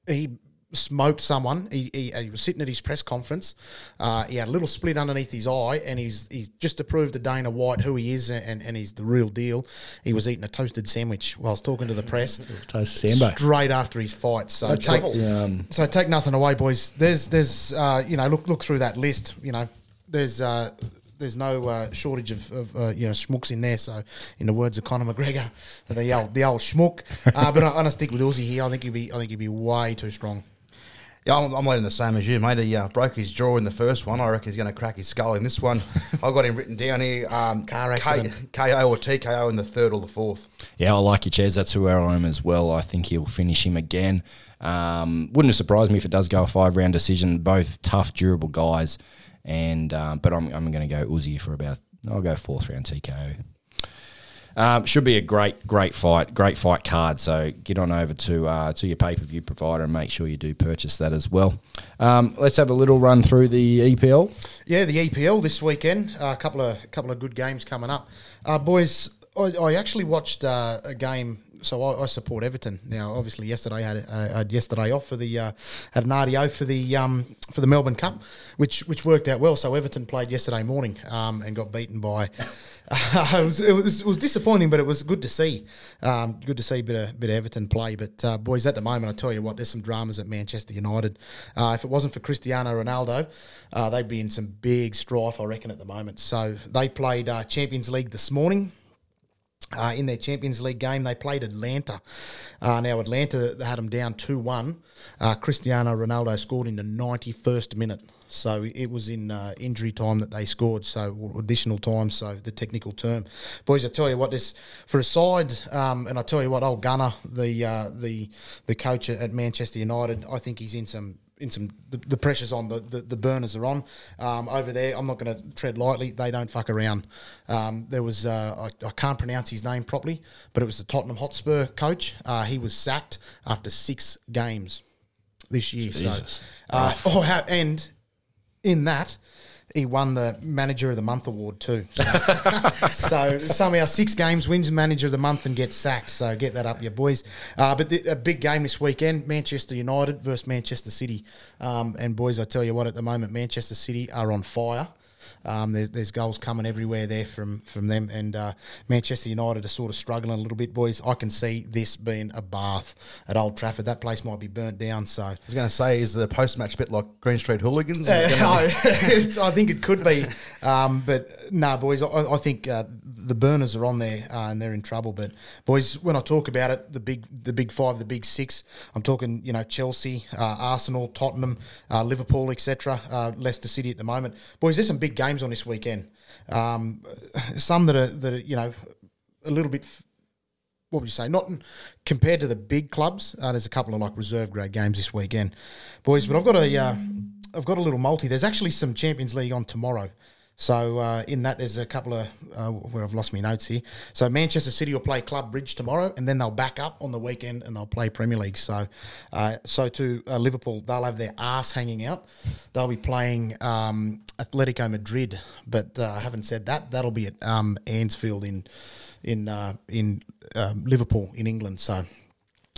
he smoked someone. He, he, he was sitting at his press conference. Uh, he had a little split underneath his eye, and he's he's just to prove to Dana White who he is and, and he's the real deal. He was eating a toasted sandwich whilst talking to the press. Toasted sambo. Straight after his fight. So That's take, um, so take nothing away, boys. There's there's uh, you know look look through that list. You know there's uh, there's no uh, shortage of, of uh, you know schmucks in there. So in the words of Conor McGregor, the old the old schmuck. Uh, but I'm gonna stick with Uzi here. I think he'd be I think he'd be way too strong. Yeah, I'm, I'm the same as you, mate. He uh, broke his jaw in the first one. I reckon he's going to crack his skull in this one. I've got him written down here. Um, Car K- accident. KO or TKO in the third or the fourth. Yeah, I like your Ches. That's where I am as well. I think he'll finish him again. Um, wouldn't have surprised me if it does go a five round decision. Both tough, durable guys, and um, but I'm, I'm going to go Uzi for about. I'll go fourth round TKO. Um, should be a great, great fight, great fight card. So get on over to uh, to your pay per view provider and make sure you do purchase that as well. Um, let's have a little run through the EPL. Yeah, the EPL this weekend. A couple of couple of good games coming up, uh, boys. I, I actually watched uh, a game. So I, I support Everton. Now, obviously, yesterday I had, uh, had yesterday off for the uh, had an RDO for the um, for the Melbourne Cup, which which worked out well. So Everton played yesterday morning um, and got beaten by. it, was, it was it was disappointing, but it was good to see. Um, good to see a bit of bit of Everton play. But uh, boys, at the moment, I tell you what, there's some dramas at Manchester United. Uh, if it wasn't for Cristiano Ronaldo, uh, they'd be in some big strife, I reckon, at the moment. So they played uh, Champions League this morning. Uh, in their Champions League game, they played Atalanta. Uh, now, Atalanta they had them down 2 1. Uh, Cristiano Ronaldo scored in the 91st minute. So it was in uh, injury time that they scored, so additional time, so the technical term. Boys, I tell you what, this for a side, um, and I tell you what, Ole Gunnar, the uh, the the coach at Manchester United, I think he's in some in some the, the pressures on the, the, the burners are on um, over there. I'm not going to tread lightly. They don't fuck around. Um, there was uh, I, I can't pronounce his name properly, but it was the Tottenham Hotspur coach. Uh, he was sacked after six games this year. Jesus. So, uh, oh, and in that. He won the Manager of the Month award too. So, so somehow six games wins Manager of the Month and gets sacked. So get that up, your boys. Uh, but the, a big game this weekend: Manchester United versus Manchester City. Um, and boys, I tell you what, at the moment Manchester City are on fire. Um, there's, there's goals coming everywhere there from from them, and uh, Manchester United are sort of struggling a little bit, boys. I can see this being a bath at Old Trafford. That place might be burnt down. So I was going to say, is the post match a bit like Green Street Hooligans? uh, it's- I think it could be, um, but no, nah, boys. I, I think uh, the burners are on there uh, and they're in trouble. But boys, when I talk about it, the big, the big five, the big six, I'm talking, you know, Chelsea, uh, Arsenal, Tottenham, uh, Liverpool, etc., uh, Leicester City at the moment. Boys, there's some big games on this weekend. Um, some that are that are, you know a little bit what would you say? Not compared to the big clubs. Uh, there's a couple of like reserve grade games this weekend, boys. But I've got a, uh, I've got a little multi. There's actually some Champions League on tomorrow. So uh, in that, there's a couple of uh, where I've lost my notes here. So Manchester City will play Club Brugge tomorrow, and then they'll back up on the weekend and they'll play Premier League. So, uh, so to uh, Liverpool, they'll have their ass hanging out. They'll be playing um, Atletico Madrid, but uh, I haven't said that. That'll be at um, Anfield in in uh, in Liverpool in England. So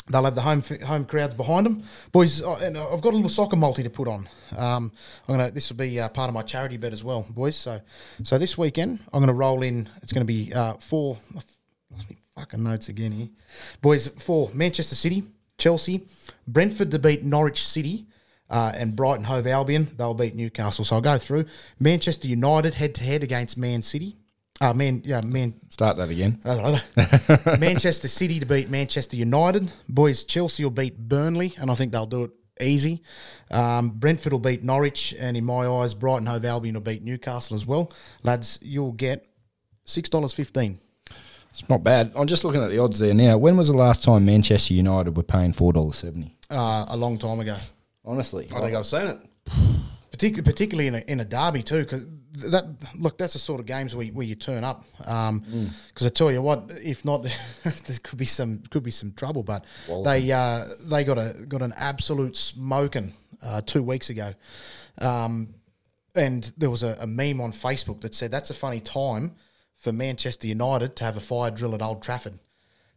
they'll have the home home crowds behind them, boys. And I've got a little soccer multi to put on. Um, I'm gonna. This will be uh, part of my charity bet as well, boys. So so this weekend I'm gonna roll in. It's gonna be uh, four. Lost me fucking notes again here, boys. For Manchester City, Chelsea, Brentford to beat Norwich City. Uh, and Brighton Hove Albion, they'll beat Newcastle. So I'll go through Manchester United head to head against Man City. Uh, man, yeah, man, Start that again. Manchester City to beat Manchester United. Boys, Chelsea will beat Burnley, and I think they'll do it easy. Um, Brentford will beat Norwich, and in my eyes, Brighton Hove Albion will beat Newcastle as well. Lads, you'll get six dollars fifteen. It's not bad. I'm just looking at the odds there now. When was the last time Manchester United were paying four dollars seventy? Uh, a long time ago, Honestly, I think I've seen it. Partic- particularly in a, in a derby too, because that look that's the sort of games where, where you turn up. Because I tell you what, if not, there could be some could be some trouble. But they uh, they got a got an absolute smoking uh, two weeks ago, um, and there was a, a meme on Facebook that said that's a funny time for Manchester United to have a fire drill at Old Trafford.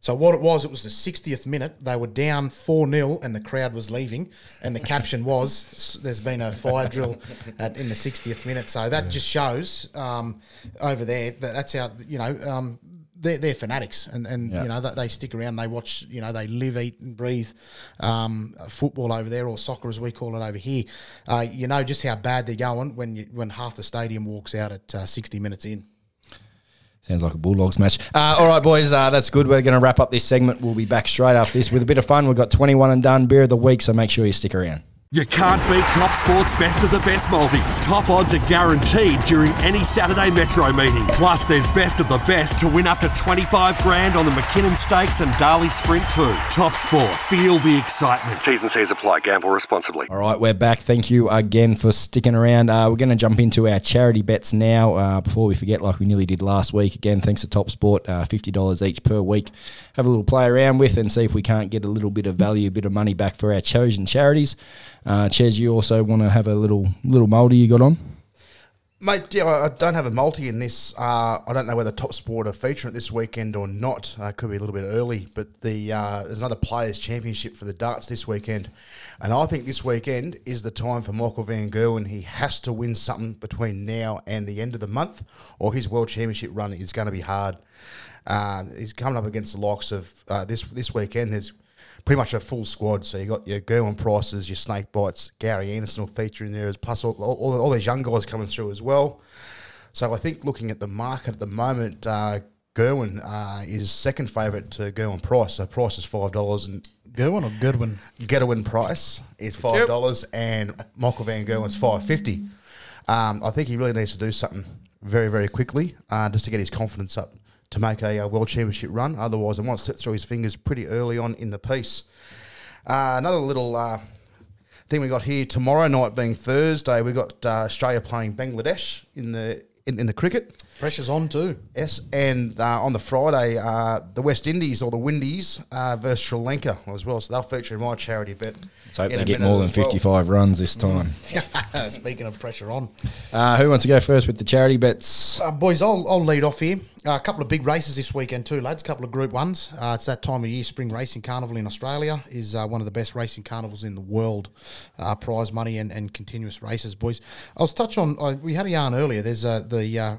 So what it was, it was the 60th minute. They were down 4-0 and the crowd was leaving. And the caption was, there's been a fire drill at, in the 60th minute. So that just shows um, over there that that's how, you know, um, they're, they're fanatics and, and Yeah. you know, that they stick around. They watch, you know, they live, eat and breathe um, football over there or soccer as we call it over here. Uh, you know just how bad they're going when, you, when half the stadium walks out at uh, 60 minutes in. Sounds like a Bulldogs match. Uh, all right, boys, uh, that's good. We're going to wrap up this segment. We'll be back straight after this with a bit of fun. We've got 21 and done beer of the week, so make sure you stick around. You can't beat Top Sport's best of the best multis. Top odds are guaranteed during any Saturday Metro meeting. Plus, there's best of the best to win up to 25 grand on the McKinnon Stakes and Darley Sprint too. Top Sport. Feel the excitement. T's and C's apply. Gamble responsibly. All right, we're back. Thank you again for sticking around. Uh, we're going to jump into our charity bets now. Uh, before we forget, like we nearly did last week, again, thanks to Top Sport, uh, $50 each per week. Have a little play around with and see if we can't get a little bit of value, a bit of money back for our chosen charities. Uh, Ches, you also want to have a little little mouldy you got on? Mate, yeah, I I don't have a multi in this. Uh, I don't know whether Top Sport are featuring it this weekend or not. Uh, could be a little bit early, but the uh, there's another Players Championship for the darts this weekend, and I think this weekend is the time for Michael Van Gerwen. He has to win something between now and the end of the month, or his World Championship run is going to be hard. Uh, he's coming up against the likes of uh, this this weekend. There's pretty much a full squad. So you got your Gerwyn Prices, your Snake Bites, Gary Anderson will feature in there, as plus all, all, all these young guys coming through as well. So I think looking at the market at the moment, uh, Gerwin uh, is second favourite to Gerwyn Price. So Price is five dollars and Goodwin or Goodwin? Getawin Price is five dollars and Michael Van Gerwen's five fifty. Um, I think he really needs to do something very very quickly uh, just to get his confidence up to make a, uh world championship run. Otherwise, it might slip through his fingers pretty early on in the piece. Uh, another little uh, thing we got here tomorrow night being Thursday, we got uh, Australia playing Bangladesh in the in, in the cricket. Pressure's on too. Yes, and uh, on the Friday, uh, the West Indies or the Windies uh, versus Sri Lanka as well. So they'll feature in my charity bet. Let's hope they get more than as well. 55 runs this time. Speaking of pressure on, Uh, who wants to go first with the charity bets? uh, boys, I'll, I'll lead off here. Uh, a couple of big races this weekend too, lads. A couple of Group Ones. Uh, it's that time of year. Spring Racing Carnival in Australia is uh, one of the best racing carnivals in the world. Uh, prize money and, and continuous races, boys. I was touch on. Uh, we had a yarn earlier. There's uh, the uh,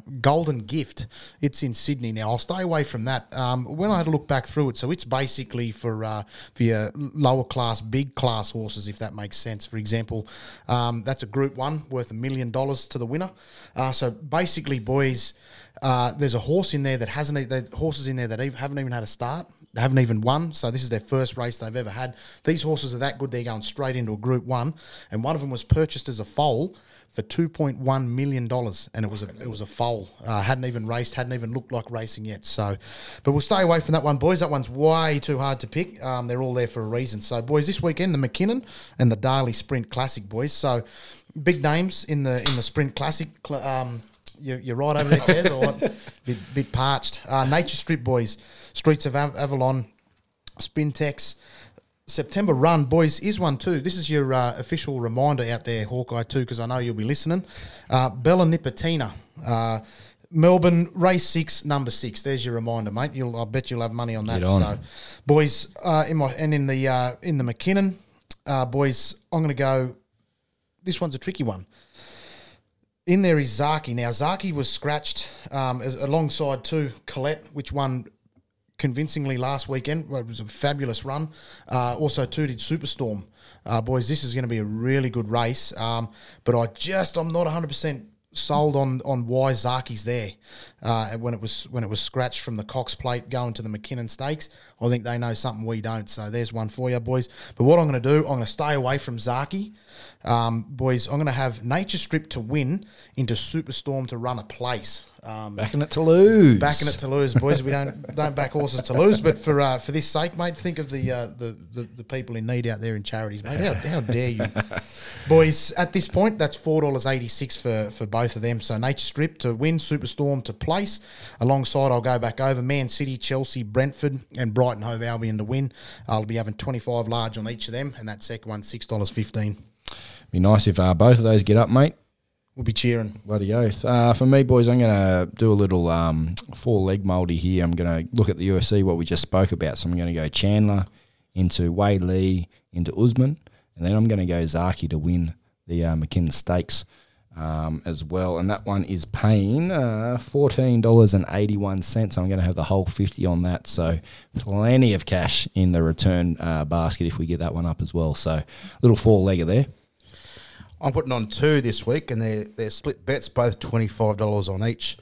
Golden Gift. It's in Sydney now. I'll stay away from that. Um, when I had a look back through it, so it's basically for uh, for your lower class, big class horses, if that makes sense. For example, um, that's a Group One worth a million dollars to the winner. Uh, so basically, boys. Uh, there's a horse in there that hasn't. e- There's horses in there that haven't even had a start. They haven't even won. So this is their first race they've ever had. These horses are that good. They're going straight into a Group One, and one of them was purchased as a foal for two point one million dollars, and it was a it was a foal. Uh, hadn't even raced. Hadn't even looked like racing yet. So, but we'll stay away from that one, boys. That one's way too hard to pick. Um, they're all there for a reason. So, boys, this weekend the McKinnon and the Darley Sprint Classic, boys. So, big names in the in the Sprint Classic. cl- Um, you, you're right over there, Tez, or what? Bit, bit parched. Uh, Nature Strip Boys, Streets of Av- Avalon, Spintex. September run, boys, is one too. This is your uh, official reminder out there, Hawkeye, too, because I know you'll be listening. Uh, Bella Nipotina. Uh, Melbourne race six, number six. There's your reminder, mate. You'll, I bet you'll have money on that. On. So, boys, uh, in my and in the uh, in the McKinnon, uh, boys, I'm going to go. This one's a tricky one. In there is Zaaki. Now Zaaki was scratched um, as, alongside two Colette, which won convincingly last weekend. It was a fabulous run. Uh, also, two did Superstorm. Uh, boys, this is going to be a really good race. Um, but I just I'm not 100 percent sold on on why Zaaki's there uh, when it was when it was scratched from the Cox Plate going to the McKinnon Stakes. I think they know something we don't. So there's one for you, boys. But what I'm going to do, I'm going to stay away from Zaaki. Um, boys, I'm going to have Nature Strip to win into Superstorm to run a place. Um, Backing it to lose. backing it to lose, boys. We don't don't back horses to lose, but for uh, for this sake, mate, think of the, uh, the the the people in need out there in charities, mate. How, how dare you, boys? At this point, that's four dollars eighty six for for both of them. So Nature Strip to win, Superstorm to place. Alongside, I'll go back over Man City, Chelsea, Brentford, and Brighton Hove Albion to win. I'll be having twenty five large on each of them, and that second one six dollars fifteen. Be nice if uh, both of those get up, mate. We'll be cheering. Bloody oath. Uh, for me, boys, I'm going to do a little um, four leg mouldy here. I'm going to look at the UFC, what we just spoke about. So I'm going to go Chandler into Wei Li into Usman, and then I'm going to go Zaaki to win the uh, McKinnon Stakes um, as well. And that one is paying uh, $14.81. I'm going to have the whole 50 on that. So plenty of cash in the return uh, basket if we get that one up as well. So little four legger there. I'm putting on two this week, and they're, they're split bets, both $25 on each.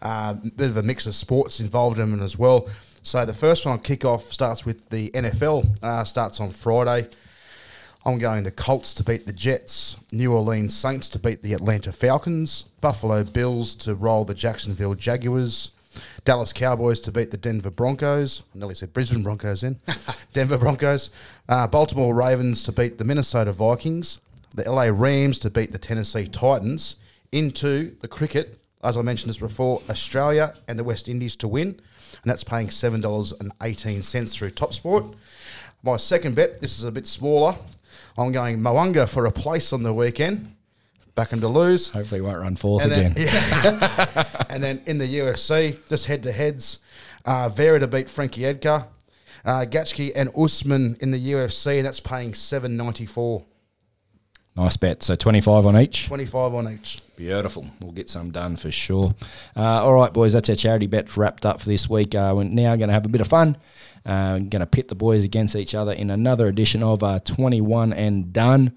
Uh, bit of a mix of sports involved in them as well. So the first one I'll kick off starts with the NFL, uh, starts on Friday. I'm going the Colts to beat the Jets, New Orleans Saints to beat the Atlanta Falcons, Buffalo Bills to roll the Jacksonville Jaguars, Dallas Cowboys to beat the Denver Broncos. I nearly said Brisbane Broncos in. Denver Broncos. Uh, Baltimore Ravens to beat the Minnesota Vikings, the LA Rams to beat the Tennessee Titans. Into the cricket, as I mentioned this before, Australia and the West Indies to win, and that's paying $7.18 through TopSport. My second bet, this is a bit smaller. I'm going Moanga for a place on the weekend. Back him to lose. Hopefully, it won't run fourth And then, again. yeah. and then in the UFC, just head to heads, uh, Vera to beat Frankie Edgar, uh, Gaethje and Usman in the UFC, and that's paying seven ninety four. Nice bet. So 25 on each. Twenty five on each. Beautiful. We'll get some done for sure. Uh, all right, boys, that's our charity bet wrapped up for this week. Uh, we're now going to have a bit of fun. Uh, going to pit the boys against each other in another edition of uh, 21 and Done.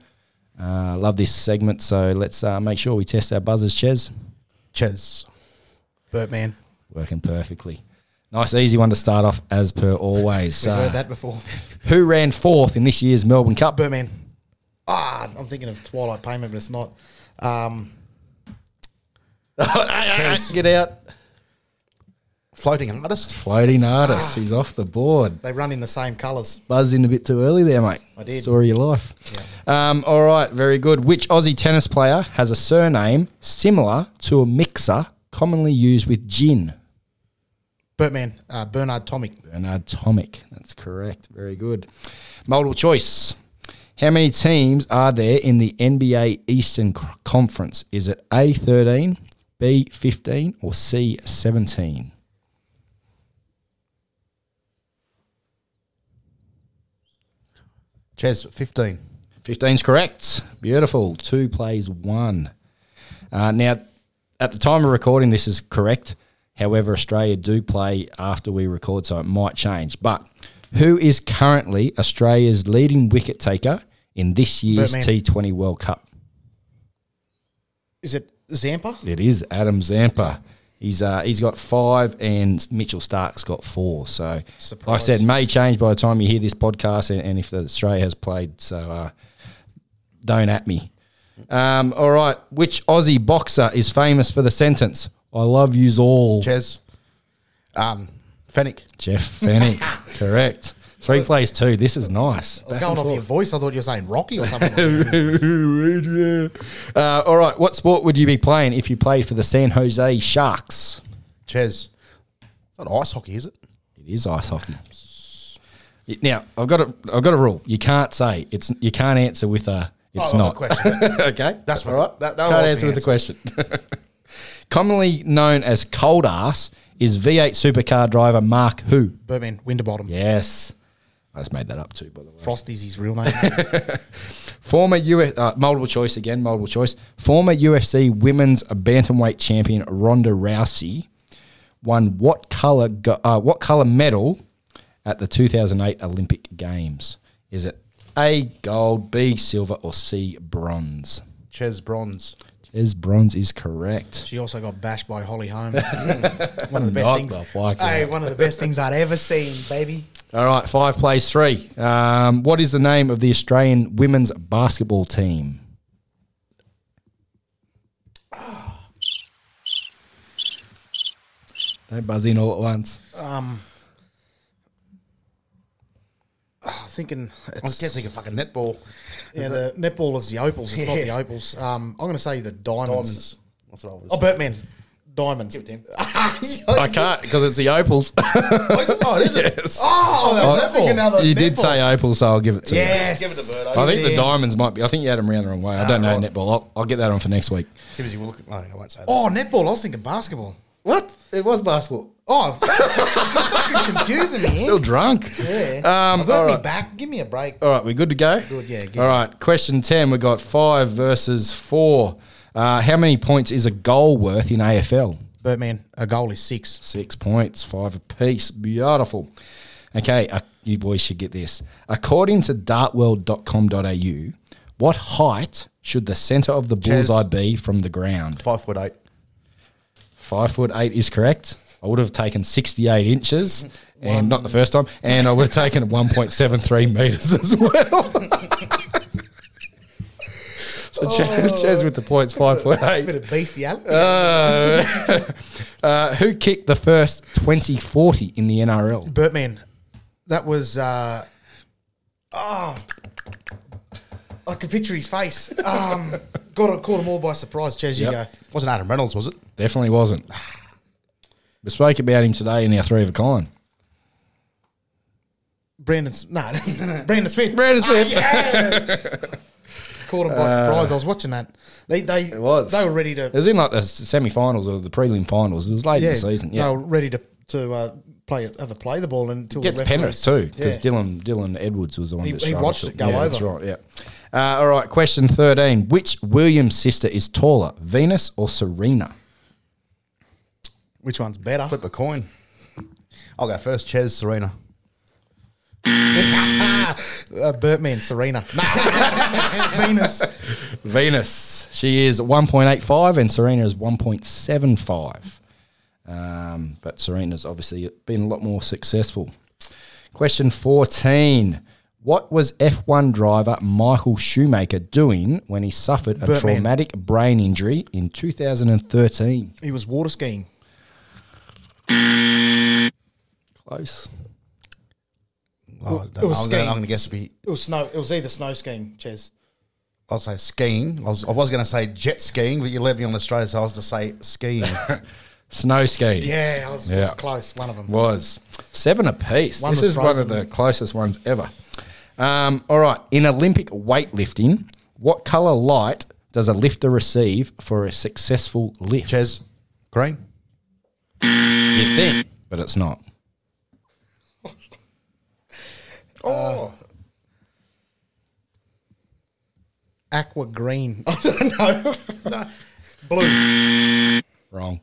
Uh, love this segment, so let's uh, make sure we test our buzzers, Ches. Ches. Bertman. Working perfectly. Nice, easy one to start off, as per always. We've Uh, heard that before. Who ran fourth in this year's Melbourne Cup? Bertman. Ah, I'm thinking of Twilight Payment, but it's not. Um, Get out. Floating artist. Floating artist. He's off the board. they run in the same colours. buzzed in a bit too early there, mate. I did. Story of your life. Um, all right, very good. Which Aussie tennis player has a surname similar to a mixer commonly used with gin? Bertman, uh, Bernard Tomic. Bernard Tomic. That's correct. Very good. Multiple choice. How many teams are there in the NBA Eastern Conference? Is it A13, B15, or C17? Ches, 15. 15's correct. Beautiful. Two plays one. Uh, now, at the time of recording, this is correct. However, Australia do play after we record, so it might change. But who is currently Australia's leading wicket taker in this year's Birdman. T20 World Cup? Is it Zampa? It is Adam Zampa. He's uh, he's got five, and Mitchell Starc's got four. So, like I said, may change by the time you hear this podcast, and, and if the Australia has played. So, uh, don't at me. Um, all right, which Aussie boxer is famous for the sentence "I love yous all"? Ches. Um, Fenech. Jeff Fenech, correct. Three plays two. This is nice. I was going off your voice. I thought you were saying Rocky or something. uh, all right, what sport would you be playing if you played for the San Jose Sharks? Ches. It's not ice hockey, is it? It is ice hockey. Now I've got a I've got a rule. You can't say it's you can't answer with a it's Oh, not. question. okay, That's all right. that- that can't was answer the with a question. Commonly known as cold ass is V8 supercar driver Mark who? Birdman, Winterbottom. Yes, I just made that up too, by the way. Frosty's his real name. Former US uh, multiple choice again, multiple choice. Former UFC women's bantamweight champion Ronda Rousey won what color go, uh, what color medal at the 2008 Olympic Games? Is it A gold, B silver, or C bronze? Ches bronze. Is bronze is correct. She also got bashed by Holly Holm. Mm. one of the best Knock things. the fuck hey, one of the best things I'd ever seen, baby. All right, five plays three. Um, what is the name of the Australian women's basketball team? Ah. Don't buzz in all at once. Um, I'm thinking I it's can't think of fucking netball. yeah, the netball is the opals. It's not the opals. Um, I'm going to say the diamonds. Diamonds. That's what I was. Oh, Bertman, diamonds. I can't because it's the opals. oh, it is it? yes. Oh, I was thinking another you did netball. say opal, so I'll give it to yes. Give it to Birdo. you. I think the diamonds might be. I think you had them round the wrong way. I don't know right. netball. I'll, I'll get that on for next week. Timothy, we'll look at. No, I won't say that. Oh, netball. I was thinking basketball. What? It was basketball. Oh, you're fucking confusing me. Still drunk. yeah. Um, I've got all me right. back. Give me a break. All right, we're good to go? Good, yeah, All right, question 10. we got five versus four. Uh, how many points is a goal worth in AFL? Bertman, a goal is six. Six points, five apiece. Beautiful. Okay, uh, you boys should get this. According to dartworld.com.au, what height should the centre of the bullseye be from the ground? Five foot eight. Five foot eight is correct. I would have taken 68 inches, and not the first time, and I would have taken 1.73 metres as well. so Ches, Ches with the points, 5.8. Bit of bestiality. Uh, uh, who kicked the first 2040 in the NRL? Bertman, that was. Uh, oh, I can picture his face. Um, got caught them all by surprise. Ches, you go. Wasn't Adam Reynolds, was it? Definitely wasn't. We spoke about him today in our three of a kind. Brandon, no, Brandon Smith. Brandon Smith. Ah, yeah. Caught him by surprise. I was watching that. They they It was. they were ready to It was in like the semi-finals or the prelim finals. It was late in the season. Yeah, they were ready to to uh, play have a play the ball until gets Penrith too because Yeah. Dylan Dylan Edwards was the one He- that he watched it go yeah, That's right. Yeah. Uh, all right. Question thirteen: Which Williams sister is taller, Venus or Serena? Which one's better? Flip a coin. I'll go first. Ches, Serena. uh, Bertman, Serena. Venus. Venus. She is one point eight five, and Serena is one point seven five. Um, but Serena's obviously been a lot more successful. Question 14. What was F1 driver Michael Schumacher doing when he suffered a Birdman. traumatic brain injury in 2013? He was water skiing. Close. Oh, it was I'm, skiing. gonna, I'm gonna guess it'd be. It was snow. It was either snow skiing, Ches. I'll say skiing. I was, I was going to say jet skiing, but you led me on Australia, so I was to say skiing. Snow skiing. Yeah, I was, it was Yeah. close. One of them. Was. Seven apiece. One this was is one of the closest ones ever. Um, all right. In Olympic weightlifting, what colour light does a lifter receive for a successful lift? Ches, green. You'd think, but it's not. Oh, uh, aqua green. I don't know. Blue. Wrong.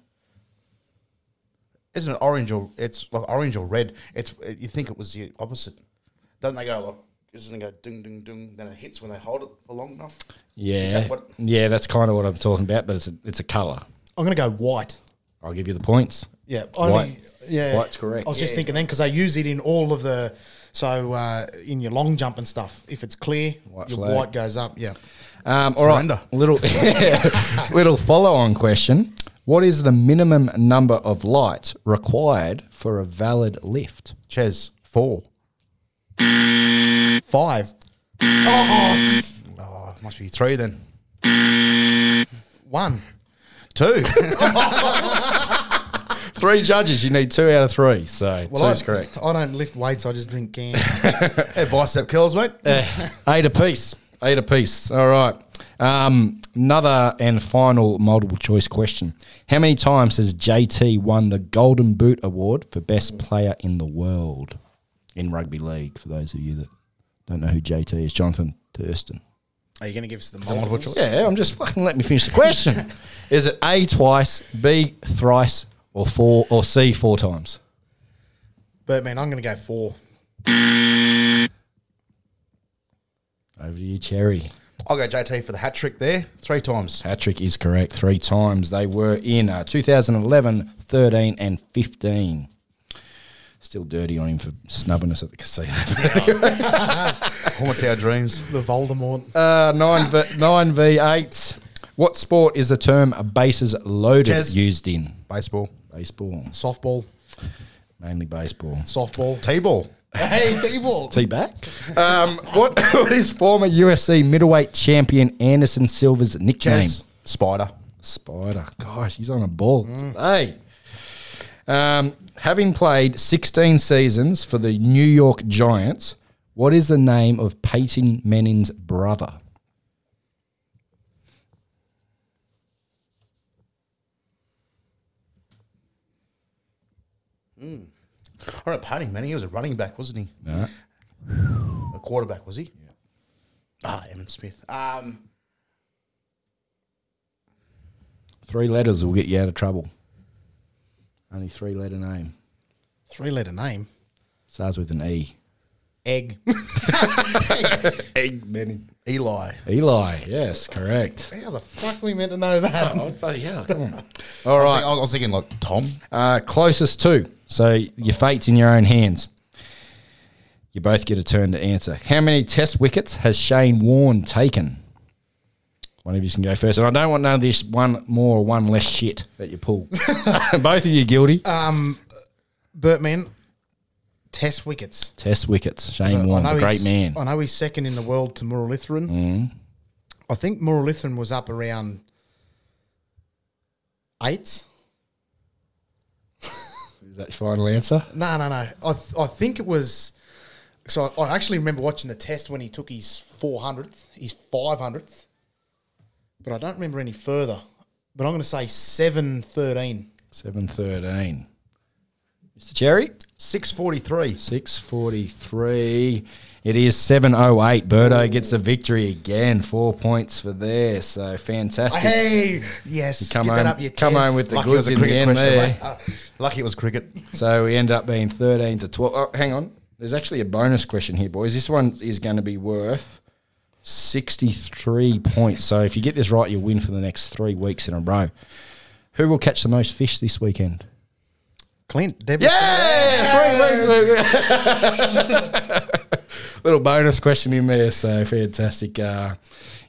Isn't it orange or it's like orange or red? It's you think it was the opposite. Don't they go like? Doesn't it go ding ding ding? Then it hits when they hold it for long enough. Is Yeah, that what- yeah, that's kind of what I'm talking about. But it's a, it's a color. I'm going to go white. I'll give you the points. Yeah, White. yeah, White's correct. I was just thinking then because they use it in all of the so uh, in your long jump and stuff. If it's clear, White your flag. white goes up. Yeah, Um, all right, Surrender. little little follow on question. What is the minimum number of lights required for a valid lift? Ches four. five, Oh, it must be three then. one. Two. Three judges. You need two out of three. So Well, I, correct. I don't lift weights. I just drink cans. hey, bicep curls, mate. Eight apiece. Eight apiece. All right. Um, another and final multiple choice question. How many times has JT won the Golden Boot Award for Best Player in the World in rugby league? For those of you that don't know who JT is, Jonathan Thurston. Are you going to give us the multiple multiple? choice? Yeah, I'm just fucking let me finish the question. is it A twice, B thrice, or four, or C four times? But man, I'm going to go four. Over to you, Cherry. I'll go JT for the hat trick there. Three times. Hat trick is correct three times. They were in uh, 2011, 13, and 15. Still dirty on him for snubbing us at the casino. What's our dreams? The Voldemort. uh, nine, v, nine v eight. What sport is the term bases loaded Jazz. used in? Baseball. Baseball, Softball. mainly baseball. Softball. T-ball. hey, T-ball. Is he back? Um, what, what is former UFC middleweight champion Anderson Silva's nickname? Ches. Spider. Spider. Gosh, he's on a ball. Hey. Um, having played 16 seasons for the New York Giants, what is the name of Peyton Manning's brother? I don't know, Payne Manning. He was a running back, wasn't he? No. A quarterback, was he? Ah, Evan Smith. Um, Three letters will get you out of trouble. Only three letter name. Three-letter name. Starts with an E. Egg. Egg Manning. Eli. Eli. Yes, correct. How the fuck we meant to know that? Oh, bloody hell. Come on. All All right. right. I was thinking like Tom. Uh, closest to. So your fate's in your own hands. You both get a turn to answer. How many test wickets has Shane Warne taken? One of you can go first. And I don't want none of this one more or one less shit that you pull. both of you guilty. Um, Bertman. Test wickets. test wickets. Shane So Warne, know the great man. I know he's second in the world to Muralitharan. Mm. I think Muralitharan was up around eight. Is that your final answer? No, no, no. I, th- I think it was. So I, I actually remember watching the test when he took his 400th, his 500th, but I don't remember any further. But I'm going to say 713. 713. Mr. Cherry? 643. 643. It is 708. Birdo gets the victory again. Four points for there. So fantastic. Hey, yes. Come get home, that up your come chest. home with the Lucky goods in the cricket end question, there. mate. Uh, lucky it was cricket. So we end up being 13 to 12. Oh, hang on. There's actually a bonus question here, boys. This one is going to be worth 63 points. So if you get this right, you'll win for the next three weeks in a row. Who will catch the most fish this weekend? Clint, Debbie. Yeah, three weeks. Little bonus question in there, so fantastic. Uh,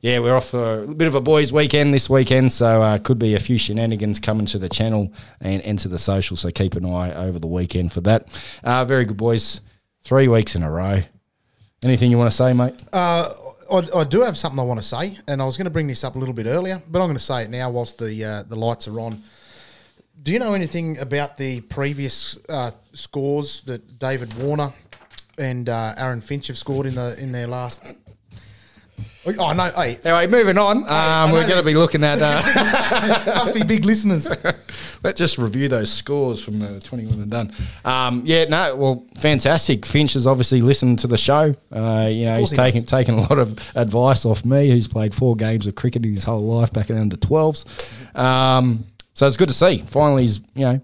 yeah, we're off for a bit of a boys' weekend this weekend, so uh, could be a few shenanigans coming to the channel and, and to the social. So keep an eye over the weekend for that. Uh, very good, boys. Three weeks in a row. Anything you want to say, mate? Uh, I, I do have something I want to say, and I was going to bring this up a little bit earlier, but I'm going to say it now whilst the uh, the lights are on. Do you know anything about the previous uh, scores that David Warner and uh, Aaron Finch have scored in the in their last Oh no! Hey, Anyway, moving on. Um, we're going to be looking at. Uh, must be big listeners. let's just review those scores from the 21 and done. Um, yeah, no, well, fantastic. Finch has obviously listened to the show. Uh, you know, he's he taken taken a lot of advice off me, who's played four games of cricket in his whole life back in under 12s. Um, so it's good to see. Finally, he's you know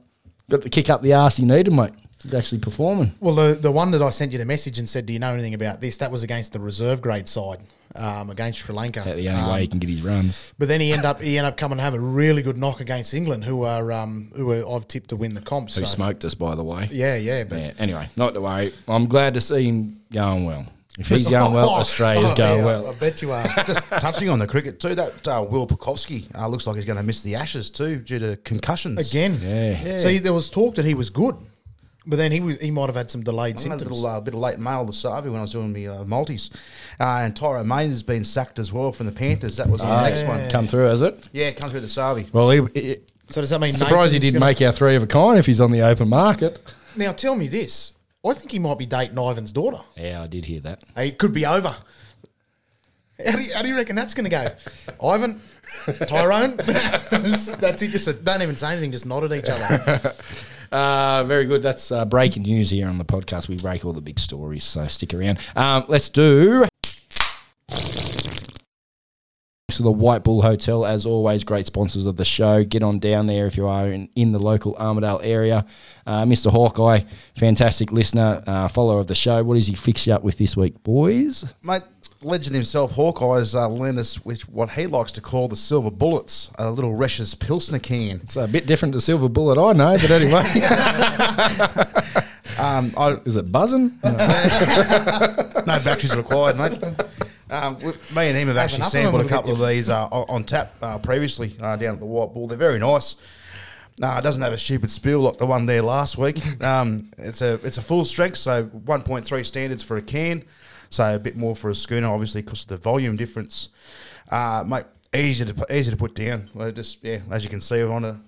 got the kick up the arse he needed, mate. He's actually performing. Well, the the one that I sent you the message and said, "Do you know anything about this?" That was against the reserve grade side, um, against Sri Lanka. That's the only Um, way he can get his runs. But then he end up he ended up coming and have a really good knock against England, who are um, who are, I've tipped to win the comp. Who So. smoked us, by the way. Yeah, yeah, but Yeah, anyway, not to worry. I'm glad to see him going well. If he's going well, Australia's Oh, going yeah, well. I bet you are. Just touching on the cricket too, that uh, Will Pucovski uh, looks like he's going to miss the Ashes too due to concussions. Again, Yeah. So there was talk that he was good, but then he was, he might have had some delayed I had a little uh, bit of late mail this Savi when I was doing my uh, multis, uh, and Tyrone May has been sacked as well from the Panthers. That was on the next one. Come through, has it? Yeah, come through the Savi. Well, he, he, so does that mean? surprised he didn't make our three of a kind if he's on the open market. Now tell me this: I think he might be dating Ivan's daughter. Yeah, I did hear that. It could be over. How do, you, how do you reckon that's going to go? Ivan, Tyrone, that's it. Just don't even say anything. Just nod at each other. Uh, very good. That's uh, breaking news here on the podcast. We break all the big stories, so stick around. Um, let's do. So the White Bull Hotel, as always, great sponsors of the show. Get on down there if you are in, in the local Armadale area. Uh, Mr. Hawkeye, fantastic listener, uh, follower of the show. What does he fix you up with this week, boys? Mate, legend himself, Hawkeye's uh, lent us with what he likes to call the silver bullets, a little Resch's Pilsner can. It's a bit different to Silver Bullet, I know, but anyway. Um, I, Is it buzzing? no batteries required, mate. Um, we- me and him have actually enough sampled a couple of these uh, on on tap uh, previously uh, down at the White Bull. They're very nice. No, it doesn't have a stupid spill like the one there last week. Um, it's a it's a full strength, so 1.3 standards for a can, so a bit more for a schooner, obviously because of the volume difference. Uh, mate, easy to easy to put down. Well, just yeah, as you can see, we're on a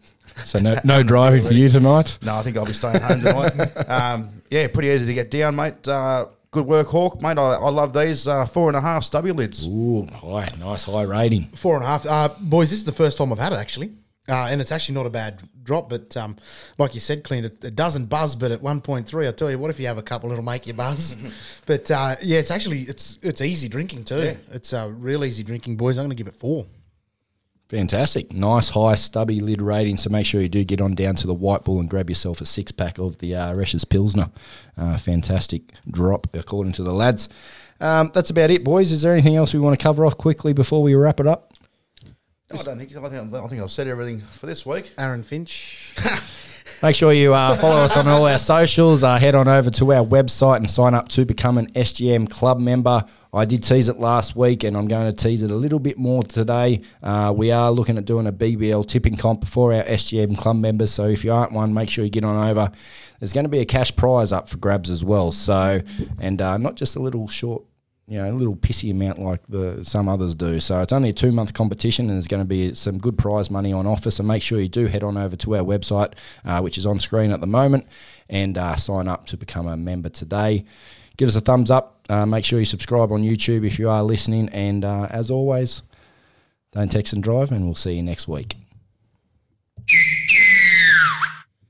So no, no driving for you tonight? no, I think I'll be staying home tonight. um, yeah, pretty easy to get down, mate. Uh, good work, Hawk, mate. I, I love these uh, four and a half stubby lids. Ooh, high, nice high rating. Four and a half. Uh, boys, this is the first time I've had it actually. Uh, and it's actually not a bad drop, but um, like you said, Clint, it, it doesn't buzz. But at one point three, I tell you what, if you have a couple, it'll make you buzz. but uh, yeah, it's actually it's it's easy drinking too. It's uh, real easy drinking, boys. I'm going to give it four. Fantastic. Nice high stubby lid rating. So make sure you do get on down to the White Bull and grab yourself a six pack of the uh, Resch's Pilsner. Uh, fantastic drop, according to the lads. Um, that's about it, boys. Is there anything else we want to cover off quickly before we wrap it up? I don't think I think I think I've said everything for this week. Aaron Finch. Make sure you uh, follow us on all our socials. Uh, head on over to our website and sign up to become an SGM club member. I did tease it last week, and I'm going to tease it a little bit more today. Uh, we are looking at doing a BBL tipping comp for our SGM club members. So if you aren't one, make sure you get on over. There's going to be a cash prize up for grabs as well. So, and uh, not just a little short you know, a little pissy amount like the some others do. So it's only a two month competition, and there's going to be some good prize money on offer. So make sure you do head on over to our website, uh, which is on screen at the moment, and uh, sign up to become a member today. Give us a thumbs up. Uh, make sure you subscribe on YouTube if you are listening, and uh, as always, don't text and drive, and we'll see you next week.